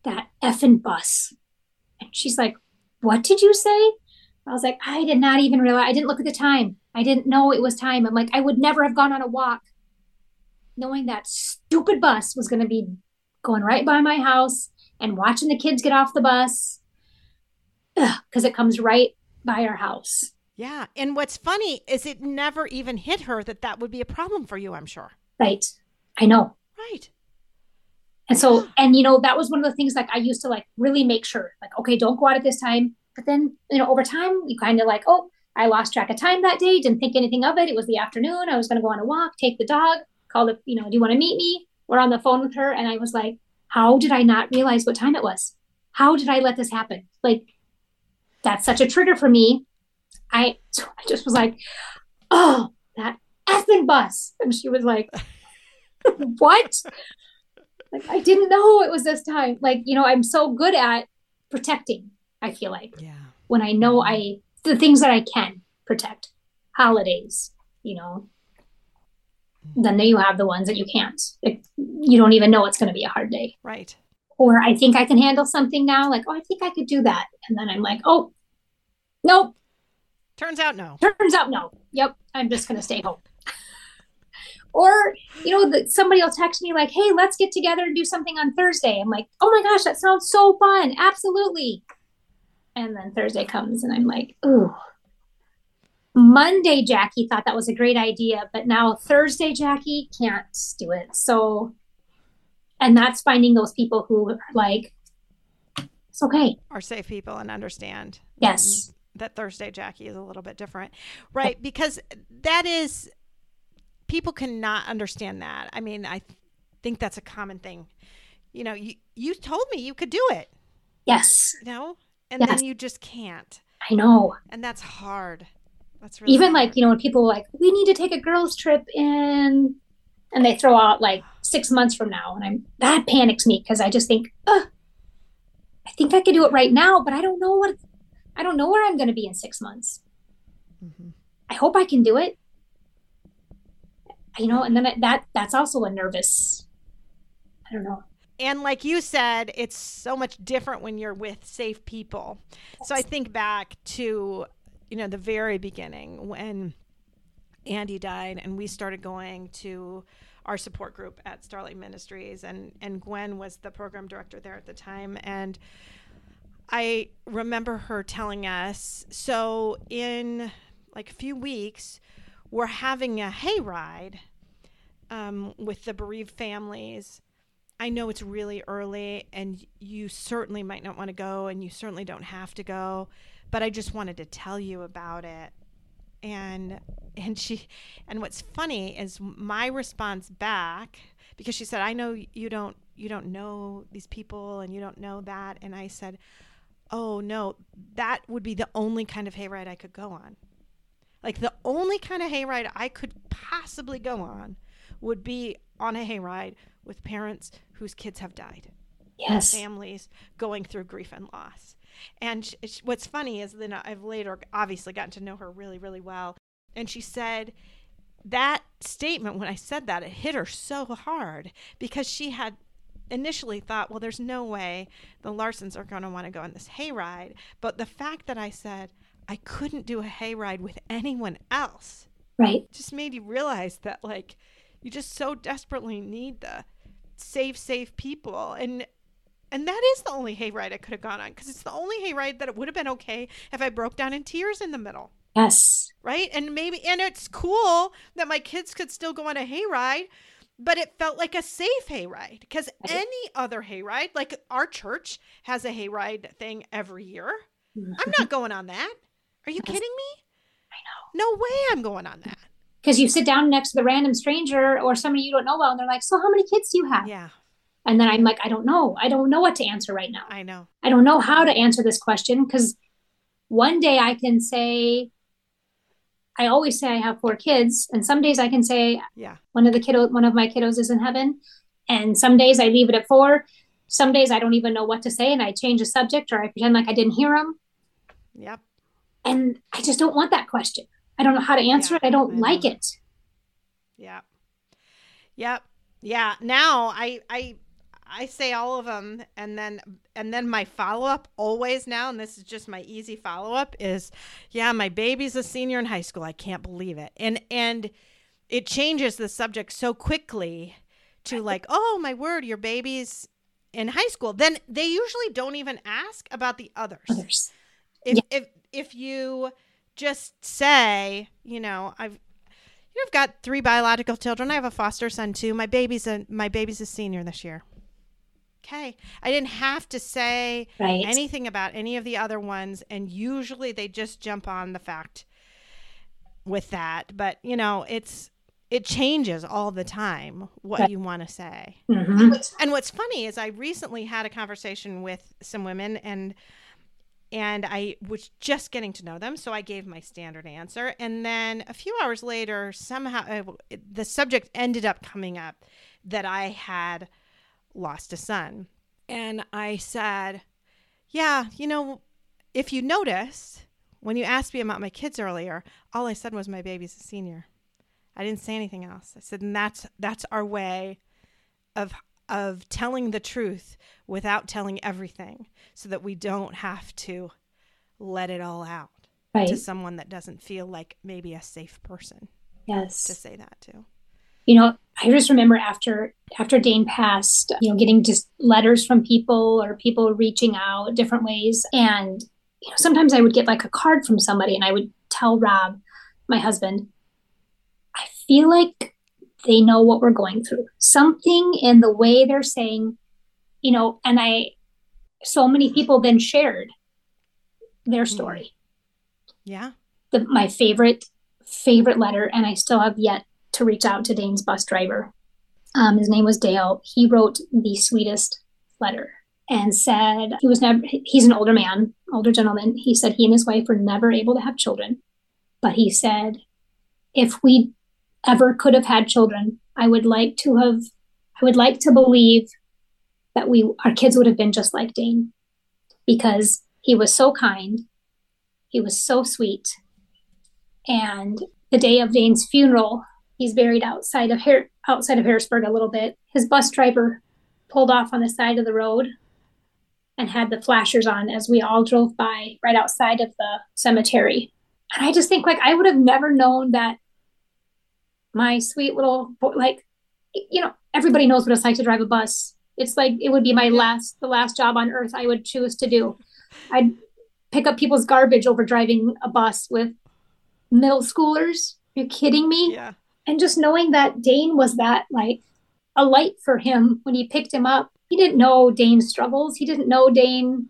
that effing bus. And she's like, What did you say? I was like, I did not even realize I didn't look at the time. I didn't know it was time. I'm like, I would never have gone on a walk knowing that stupid bus was gonna be going right by my house and watching the kids get off the bus because it comes right by our house. Yeah. And what's funny is it never even hit her that that would be a problem for you, I'm sure. Right. I know. Right. And so, and you know, that was one of the things like I used to like really make sure, like, okay, don't go out at this time. But then, you know, over time, you kind of like, oh, I lost track of time that day, didn't think anything of it. It was the afternoon. I was going to go on a walk, take the dog, call the, you know, do you want to meet me? We're on the phone with her. And I was like, how did I not realize what time it was? How did I let this happen? Like, that's such a trigger for me. I, I just was like, oh, that effing bus. And she was like, what? Like, I didn't know it was this time. Like, you know, I'm so good at protecting, I feel like. Yeah. When I know I, the things that I can protect, holidays, you know, then you have the ones that you can't. It, you don't even know it's going to be a hard day. Right. Or I think I can handle something now. Like, oh, I think I could do that. And then I'm like, oh, nope. Turns out no. Turns out no. Yep. I'm just going to stay home. or, you know, that somebody will text me like, hey, let's get together and do something on Thursday. I'm like, oh my gosh, that sounds so fun. Absolutely. And then Thursday comes and I'm like, ooh, Monday, Jackie thought that was a great idea, but now Thursday, Jackie can't do it. So, and that's finding those people who are like, it's okay. Are safe people and understand. Yes. Um, that Thursday, Jackie, is a little bit different. Right. Because that is, people cannot understand that. I mean, I think that's a common thing. You know, you, you told me you could do it. Yes. You know, and Yes. then you just can't. I know. And that's hard. That's really Even hard. like, you know, when people are like, we need to take a girls' trip in, and they throw out like six months from now. And I'm, that panics me because I just think, Ugh, I think I could do it right now, but I don't know what, I don't know where I'm going to be in six months. Mm-hmm. I hope I can do it. You know, and then that that's also a nervous. I don't know. And like you said, it's so much different when you're with safe people. So I think back to, you know, the very beginning when Andy died and we started going to our support group at Starlight Ministries and and Gwen was the program director there at the time. And I remember her telling us so in like a few weeks we're having a hayride um, with the bereaved families. I know it's really early and you certainly might not want to go and you certainly don't have to go, but I just wanted to tell you about it. And and she and what's funny is my response back because she said, "I know you don't you don't know these people and you don't know that." And I said, "Oh, no, that would be the only kind of hayride I could go on." Like the only kind of hayride I could possibly go on would be on a hayride with parents whose kids have died, Yes. families going through grief and loss. And sh- sh- what's funny is then I've later obviously gotten to know her really, really well. And she said that statement, when I said that, it hit her so hard because she had initially thought, well, there's no way the Larsons are going to want to go on this hayride. But the fact that I said I couldn't do a hayride with anyone else Right. just made you realize that like you just so desperately need the safe safe people and and that is the only hayride I could have gone on because it's the only hayride that it would have been okay if I broke down in tears in the middle Yes. right and maybe and it's cool that my kids could still go on a hayride but it felt like a safe hayride because any other hayride like our church has a hayride thing every year I'm mm-hmm. not going on that. Are you kidding me? I know. No way I'm going on that. Mm-hmm. because you sit down next to the random stranger or somebody you don't know well and they're like so how many kids do you have Yeah. And then i'm like i don't know i don't know what to answer right now I know. i don't know how to answer this question because one day i can say i always say i have four kids and some days i can say Yeah. one of the kiddo one of my kiddos is in heaven and some days i leave it at four some days i don't even know what to say and i change the subject or i pretend like i didn't hear them Yep. and i just don't want that question i don't know how to answer Yeah, it i don't I like it Yep. Yep. Yeah. Now I I I say all of them and then and then my follow-up always now and this is just my easy follow-up is yeah, my baby's a senior in high school. I can't believe it. And and it changes the subject so quickly to like, "Oh, my word, your baby's in high school." Then they usually don't even ask about the others others if if if you just say, you know, I've you know, I've got three biological children. I have a foster son too. My baby's a my baby's a senior this year. Okay. I didn't have to say right anything about any of the other ones and usually they just jump on the fact with that, but you know, it's it changes all the time what Right. you want to say. Mhm. And what's funny is I recently had a conversation with some women and and I was just getting to know them, so I gave my standard answer. And then a few hours later, somehow uh, the subject ended up coming up that I had lost a son. And I said, Yeah, you know, if you noticed, when you asked me about my kids earlier, all I said was my baby's a senior. I didn't say anything else. I said, and that's that's our way of of telling the truth without telling everything so that we don't have to let it all out right to someone that doesn't feel like maybe a safe person yes to say that to. You know i just remember after after dane passed you know getting just letters from people or people reaching out different ways. And you know sometimes i would get like a card from somebody and i would tell rob my husband i feel like they know what we're going through. Something in the way they're saying you know and i so many people then shared their mm-hmm. story. Yeah. the, my favorite favorite letter and i still have yet to reach out to dane's bus driver um, his name was dale he wrote the sweetest letter and said he was never he's an older man older gentleman he said he and his wife were never able to have children but he said if we ever could have had children i would like to have i would like to believe that we our kids would have been just like dane because he was so kind he was so sweet. And the day of Dane's funeral, he's buried outside of Har- outside of Harrisburg a little bit. His bus driver pulled off on the side of the road and had the flashers on as we all drove by right outside of the cemetery. And I just think like I would have never known that my sweet little like you know everybody knows what it's like to drive a bus. It's like it would be my last the last job on earth I would choose to do. I'd pick up people's garbage over driving a bus with middle schoolers. You're kidding me? Yeah. And just knowing that Dane was that like a light for him when he picked him up. He didn't know Dane's struggles. He didn't know Dane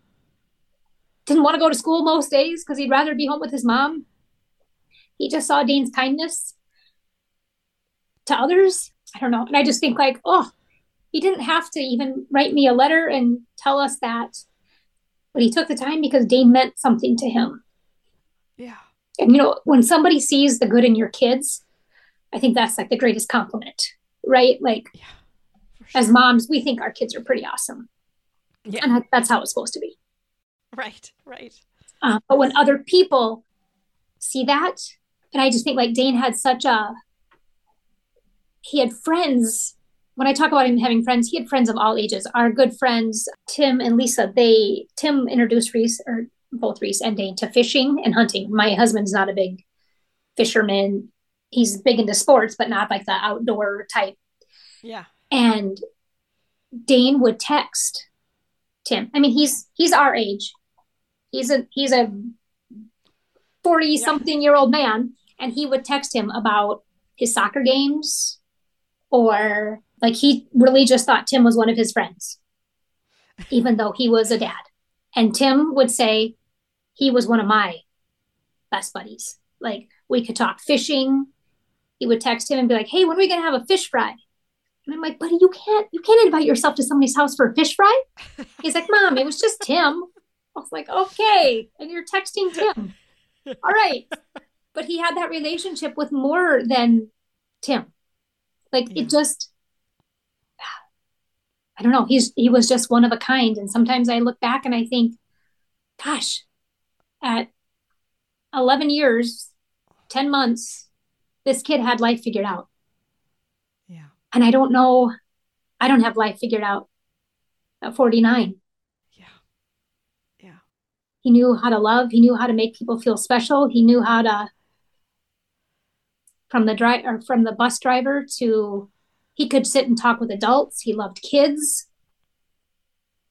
didn't want to go to school most days because he'd rather be home with his mom. He just saw Dane's kindness to others. I don't know. And I just think like, oh, he didn't have to even write me a letter and tell us that. But he took the time because Dane meant something to him. Yeah. And you know, when somebody sees the good in your kids, I think that's like the greatest compliment, right? Like Yeah. For as moms, we think our kids are pretty awesome, Yeah. and that's how it's supposed to be. Right. Right. Uh, but when other people see that, and I just think like Dane had such a, he had friends. When I talk about him having friends, he had friends of all ages. Our good friends Tim and Lisa, they Tim introduced Reese or both Reese and Dane to fishing and hunting. My husband's not a big fisherman. He's big into sports, but not like the outdoor type. Yeah. And Dane would text Tim. I mean, he's he's our age. He's a he's a forty something year old man, and he would text him about his soccer games, or like he really just thought Tim was one of his friends, even though he was a dad. And Tim would say he was one of my best buddies. Like we could talk fishing. He would text him and be like, "Hey, when are we gonna have a fish fry?" And I'm like, "Buddy, you can't you can't invite yourself to somebody's house for a fish fry." He's like, "Mom, it was just Tim." I was like, "Okay," and you're texting Tim. All right, but he had that relationship with more than Tim. Like yeah. it just. I don't know. He's he was just one of a kind, and sometimes I look back and I think, "Gosh, at 11 years, 10 months, this kid had life figured out. Yeah. And I don't know, I don't have life figured out at 49. Yeah. Yeah. He knew how to love, he knew how to make people feel special, he knew how to from the drive or from the bus driver to he could sit and talk with adults. He loved kids.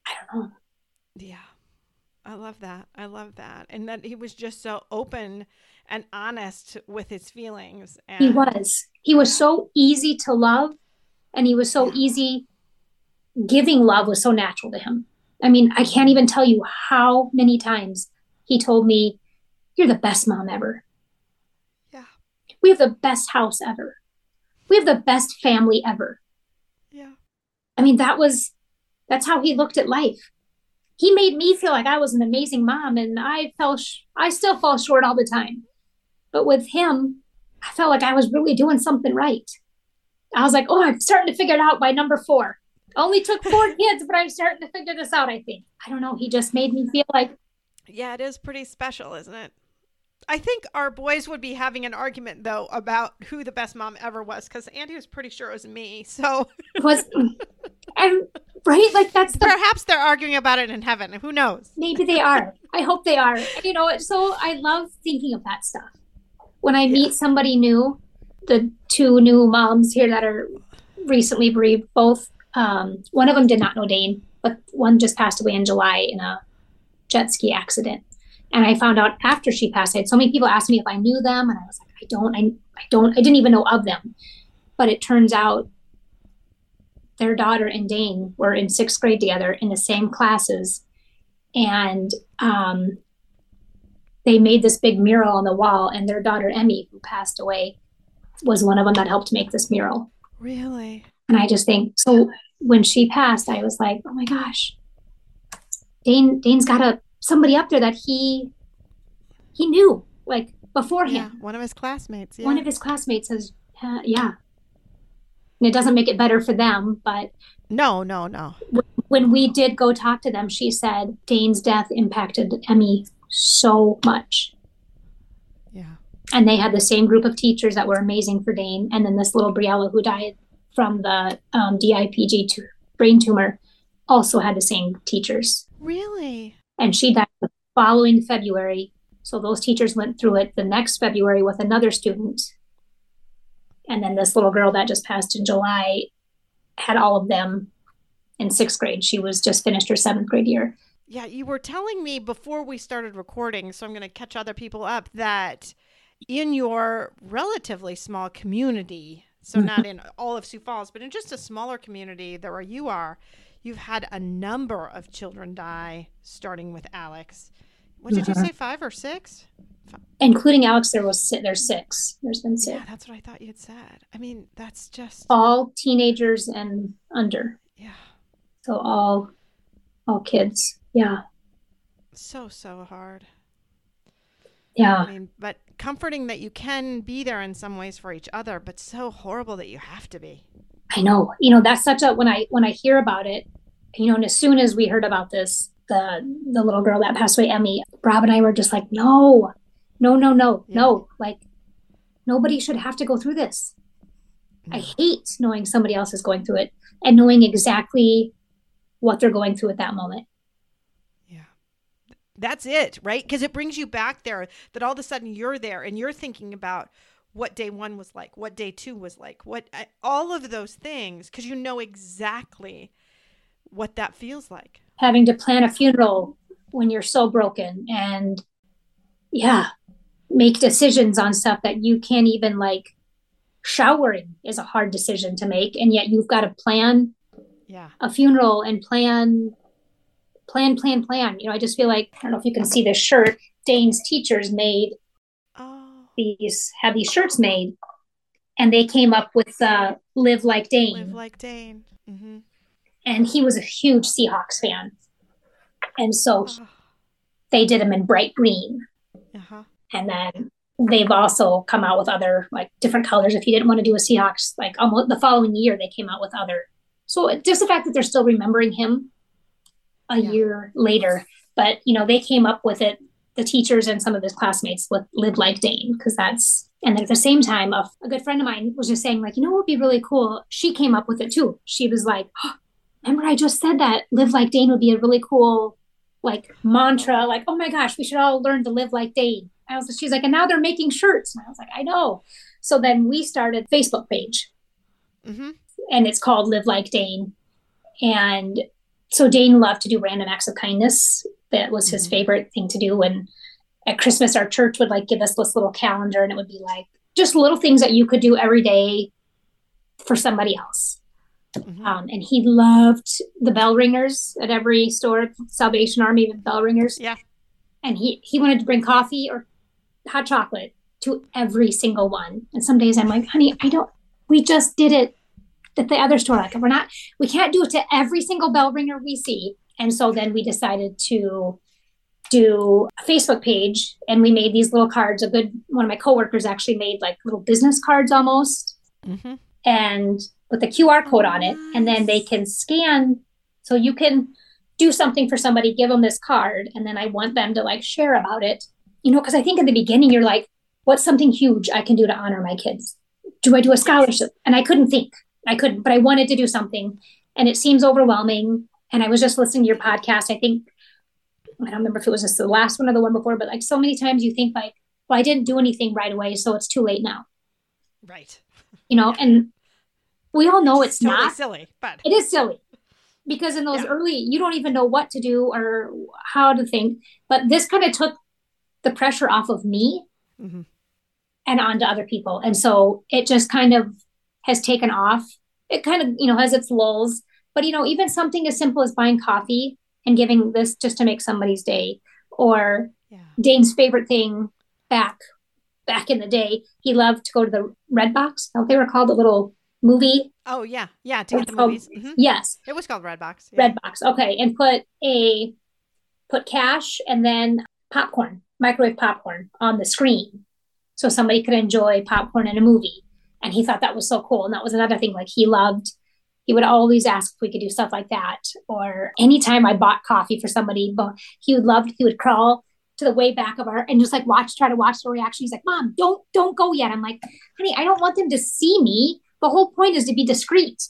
I don't know. Yeah. I love that. I love that. And that he was just so open and honest with his feelings. And he was. He was so easy to love and he was so easy giving love was so natural to him. I mean, I can't even tell you how many times he told me, You're the best mom ever. Yeah. We have the best house ever. We have the best family ever. Yeah. I mean, that was that's how he looked at life he made me feel like I was an amazing mom, and I fell, sh- I still fall short all the time. But with him, I felt like I was really doing something right. I was like, oh, I'm starting to figure it out by number four. Only took four kids, but I'm starting to figure this out. I think. I don't know. He just made me feel like. Yeah, it is pretty special, isn't it? I think our boys would be having an argument though about who the best mom ever was because Andy was pretty sure it was me. So was and right like that's the, perhaps they're arguing about it in heaven. Who knows? Maybe they are. I hope they are. You know, so I love thinking of that stuff when I meet somebody new. The two new moms here that are recently bereaved, both um, one of them did not know Dane, but one just passed away in July in a jet ski accident and I found out after she passed, I had so many people ask me if I knew them, and I was like, I don't, I, I don't, I didn't even know of them. But it turns out their daughter and Dane were in sixth grade together in the same classes, and um, they made this big mural on the wall. And their daughter Emmy, who passed away, was one of them that helped make this mural. Really? And I just think so. When she passed, I was like, oh my gosh, Dane, Dane's got a somebody up there that he he knew like beforehand. Yeah, one of his classmates. Yeah. One of his classmates has, uh, yeah. And it doesn't make it better for them, but no, no, no. When we did go talk to them, she said Dane's death impacted Emmy so much. Yeah. And they had the same group of teachers that were amazing for Dane, and then this little Briella who died from the um, DIPG brain tumor also had the same teachers. Really? and she died the following February. So those teachers went through it the next February with another student. And then this little girl that just passed in July had all of them in sixth grade. She was just finished her seventh grade year. Yeah, you were telling me before we started recording, so I'm going to catch other people up, that in your relatively small community, so mm-hmm. not in all of Sioux Falls, but in just a smaller community that where you are, You've had a number of children die, starting with Alex. What did you mm-hmm. say, five or six? Including Alex, there was there's six. There's been six. Yeah, that's what I thought you'd said. I mean, that's just all teenagers and under. Yeah. So all, all kids. Yeah. So so hard. Yeah. I mean, but comforting that you can be there in some ways for each other, but so horrible that you have to be. I know, you know, that's such a when I when I hear about it, you know, and as soon as we heard about this, the the little girl that passed away, Emmy, Rob and I were just like, no, no, no, no, yeah. no, like nobody should have to go through this. I hate knowing somebody else is going through it and knowing exactly what they're going through at that moment. That's it, right? Because it brings you back there that all of a sudden you're there and you're thinking about what day one was like, what day two was like, what all of those things, because you know exactly what that feels like. Having to plan a funeral when you're so broken and, yeah, make decisions on stuff that you can't even like. Showering is a hard decision to make, and yet you've got to plan yeah. a funeral and plan, plan, plan, plan. You know, I just feel like I don't know if you can see this shirt. Dane's teachers made these had these shirts made and they came up with uh, "Live Like Dane." Live like Dane. Mm-hmm. and he was a huge Seahawks fan, and so Oh, they did him in bright green. uh-huh. And then they've also come out with other like different colors. If you didn't want to do a Seahawks, like almost the following year, they came out with other. So just the fact that they're still remembering him a Yeah. year later, but you know they came up with it, the teachers and some of his classmates with "Live Like Dane" because that's. And at the same time, a, a good friend of mine was just saying, like, you know what would be really cool? She came up with it too. She was like, oh, "Remember, I just said that live like Dane would be a really cool, like mantra. Like, oh my gosh, we should all learn to live like Dane." I was, she's like, and now they're making shirts. And I was like, I know. So then we started Facebook page Mm-hmm. and it's called Live Like Dane. And so Dane loved to do random acts of kindness. That was his Mhm. favorite thing to do. And at Christmas, our church would like give us this little calendar and it would be like just little things that you could do every day for somebody else. Mm-hmm. Um, and he loved the bell ringers at every store, Salvation Army with bell ringers. Yeah. And he, he wanted to bring coffee or hot chocolate to every single one. And some days I'm like, honey, I don't, we just did it at the other store. Like, we're not, we can't do it to every single bell ringer we see. And so then we decided to do a Facebook page and we made these little cards. A good one of my coworkers actually made like little business cards almost Mm-hmm. and with a QR code on it, and then they can scan. So you can do something for somebody, give them this card, and then I want them to like share about it. You know, because I think in the beginning you're like, what's something huge I can do to honor my kids? Do I do a scholarship? And I couldn't think. I couldn't, but I wanted to do something. And it seems overwhelming. And I was just listening to your podcast. I think, I don't remember if it was just the last one or the one before, but like so many times you think like, well, I didn't do anything right away, so it's too late now. Right. You know, and we all know it's totally not silly, but it is silly because in those Yeah. early you don't even know what to do or how to think but this kind of took the pressure off of me mm-hmm. and onto other people and so it just kind of has taken off it kind of you know has its lulls but you know even something as simple as buying coffee and giving this just to make somebody's day or yeah. dane's favorite thing back back in the day he loved to go to the red box how they were called the little movie Oh yeah, yeah. To get the movies. hmm yes It was called Red Box. Yeah. Redbox. Okay, and put a put cash and then popcorn, microwave popcorn on the screen, so somebody could enjoy popcorn in a movie. And he thought that was so cool. And that was another thing. Like he loved. He would always ask if we could do stuff like that. Or anytime I bought coffee for somebody, but he would love. He would crawl to the way back of our and just like watch, try to watch the reaction. He's like, "Mom, don't don't go yet." I'm like, "Honey, I don't want them to see me. The whole point is to be discreet."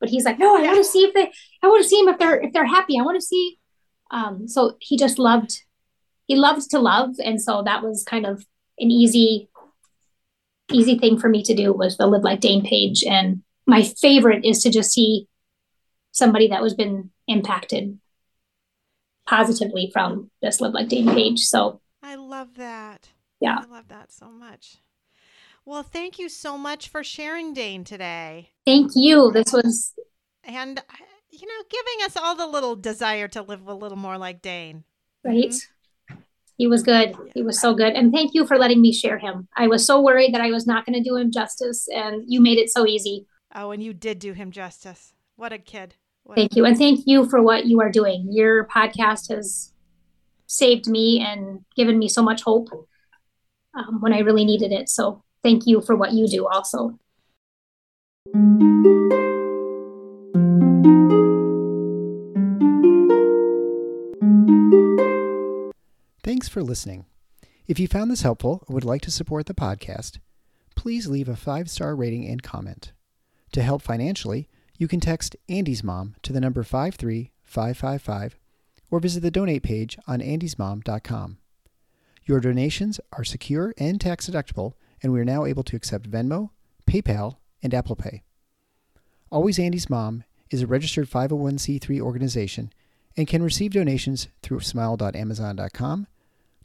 But he's like, "No, I want to see if they I want to see them if they're if they're happy. I want to see. Um, so he just loved he loved to love, and so that was kind of an easy easy thing for me to do was the live like Dane page. And my favorite is to just see somebody that was been impacted positively from this live like Dane page. So I love that. Yeah. I love that so much. Well, thank you so much for sharing Dane today. thank you. This was And, uh, you know, giving us all the little desire to live a little more like Dane. Right. He was good. He was so good. And thank you for letting me share him. I was so worried that I was not going to do him justice, and you made it so easy. Oh, and you did do him justice. What a kid. What Thank you. And thank you for what you are doing. Your podcast has saved me and given me so much hope um, when I really needed it. So thank you for what you do also. Thanks for listening. If you found this helpful or would like to support the podcast, please leave a five star rating and comment. To help financially, you can text Andy's Mom to the number 53555 or visit the donate page on andysmom.com. Your donations are secure and tax deductible, and we are now able to accept Venmo, PayPal, and Apple Pay. Always Andy's Mom is a registered 501c3 organization and can receive donations through smile.amazon.com,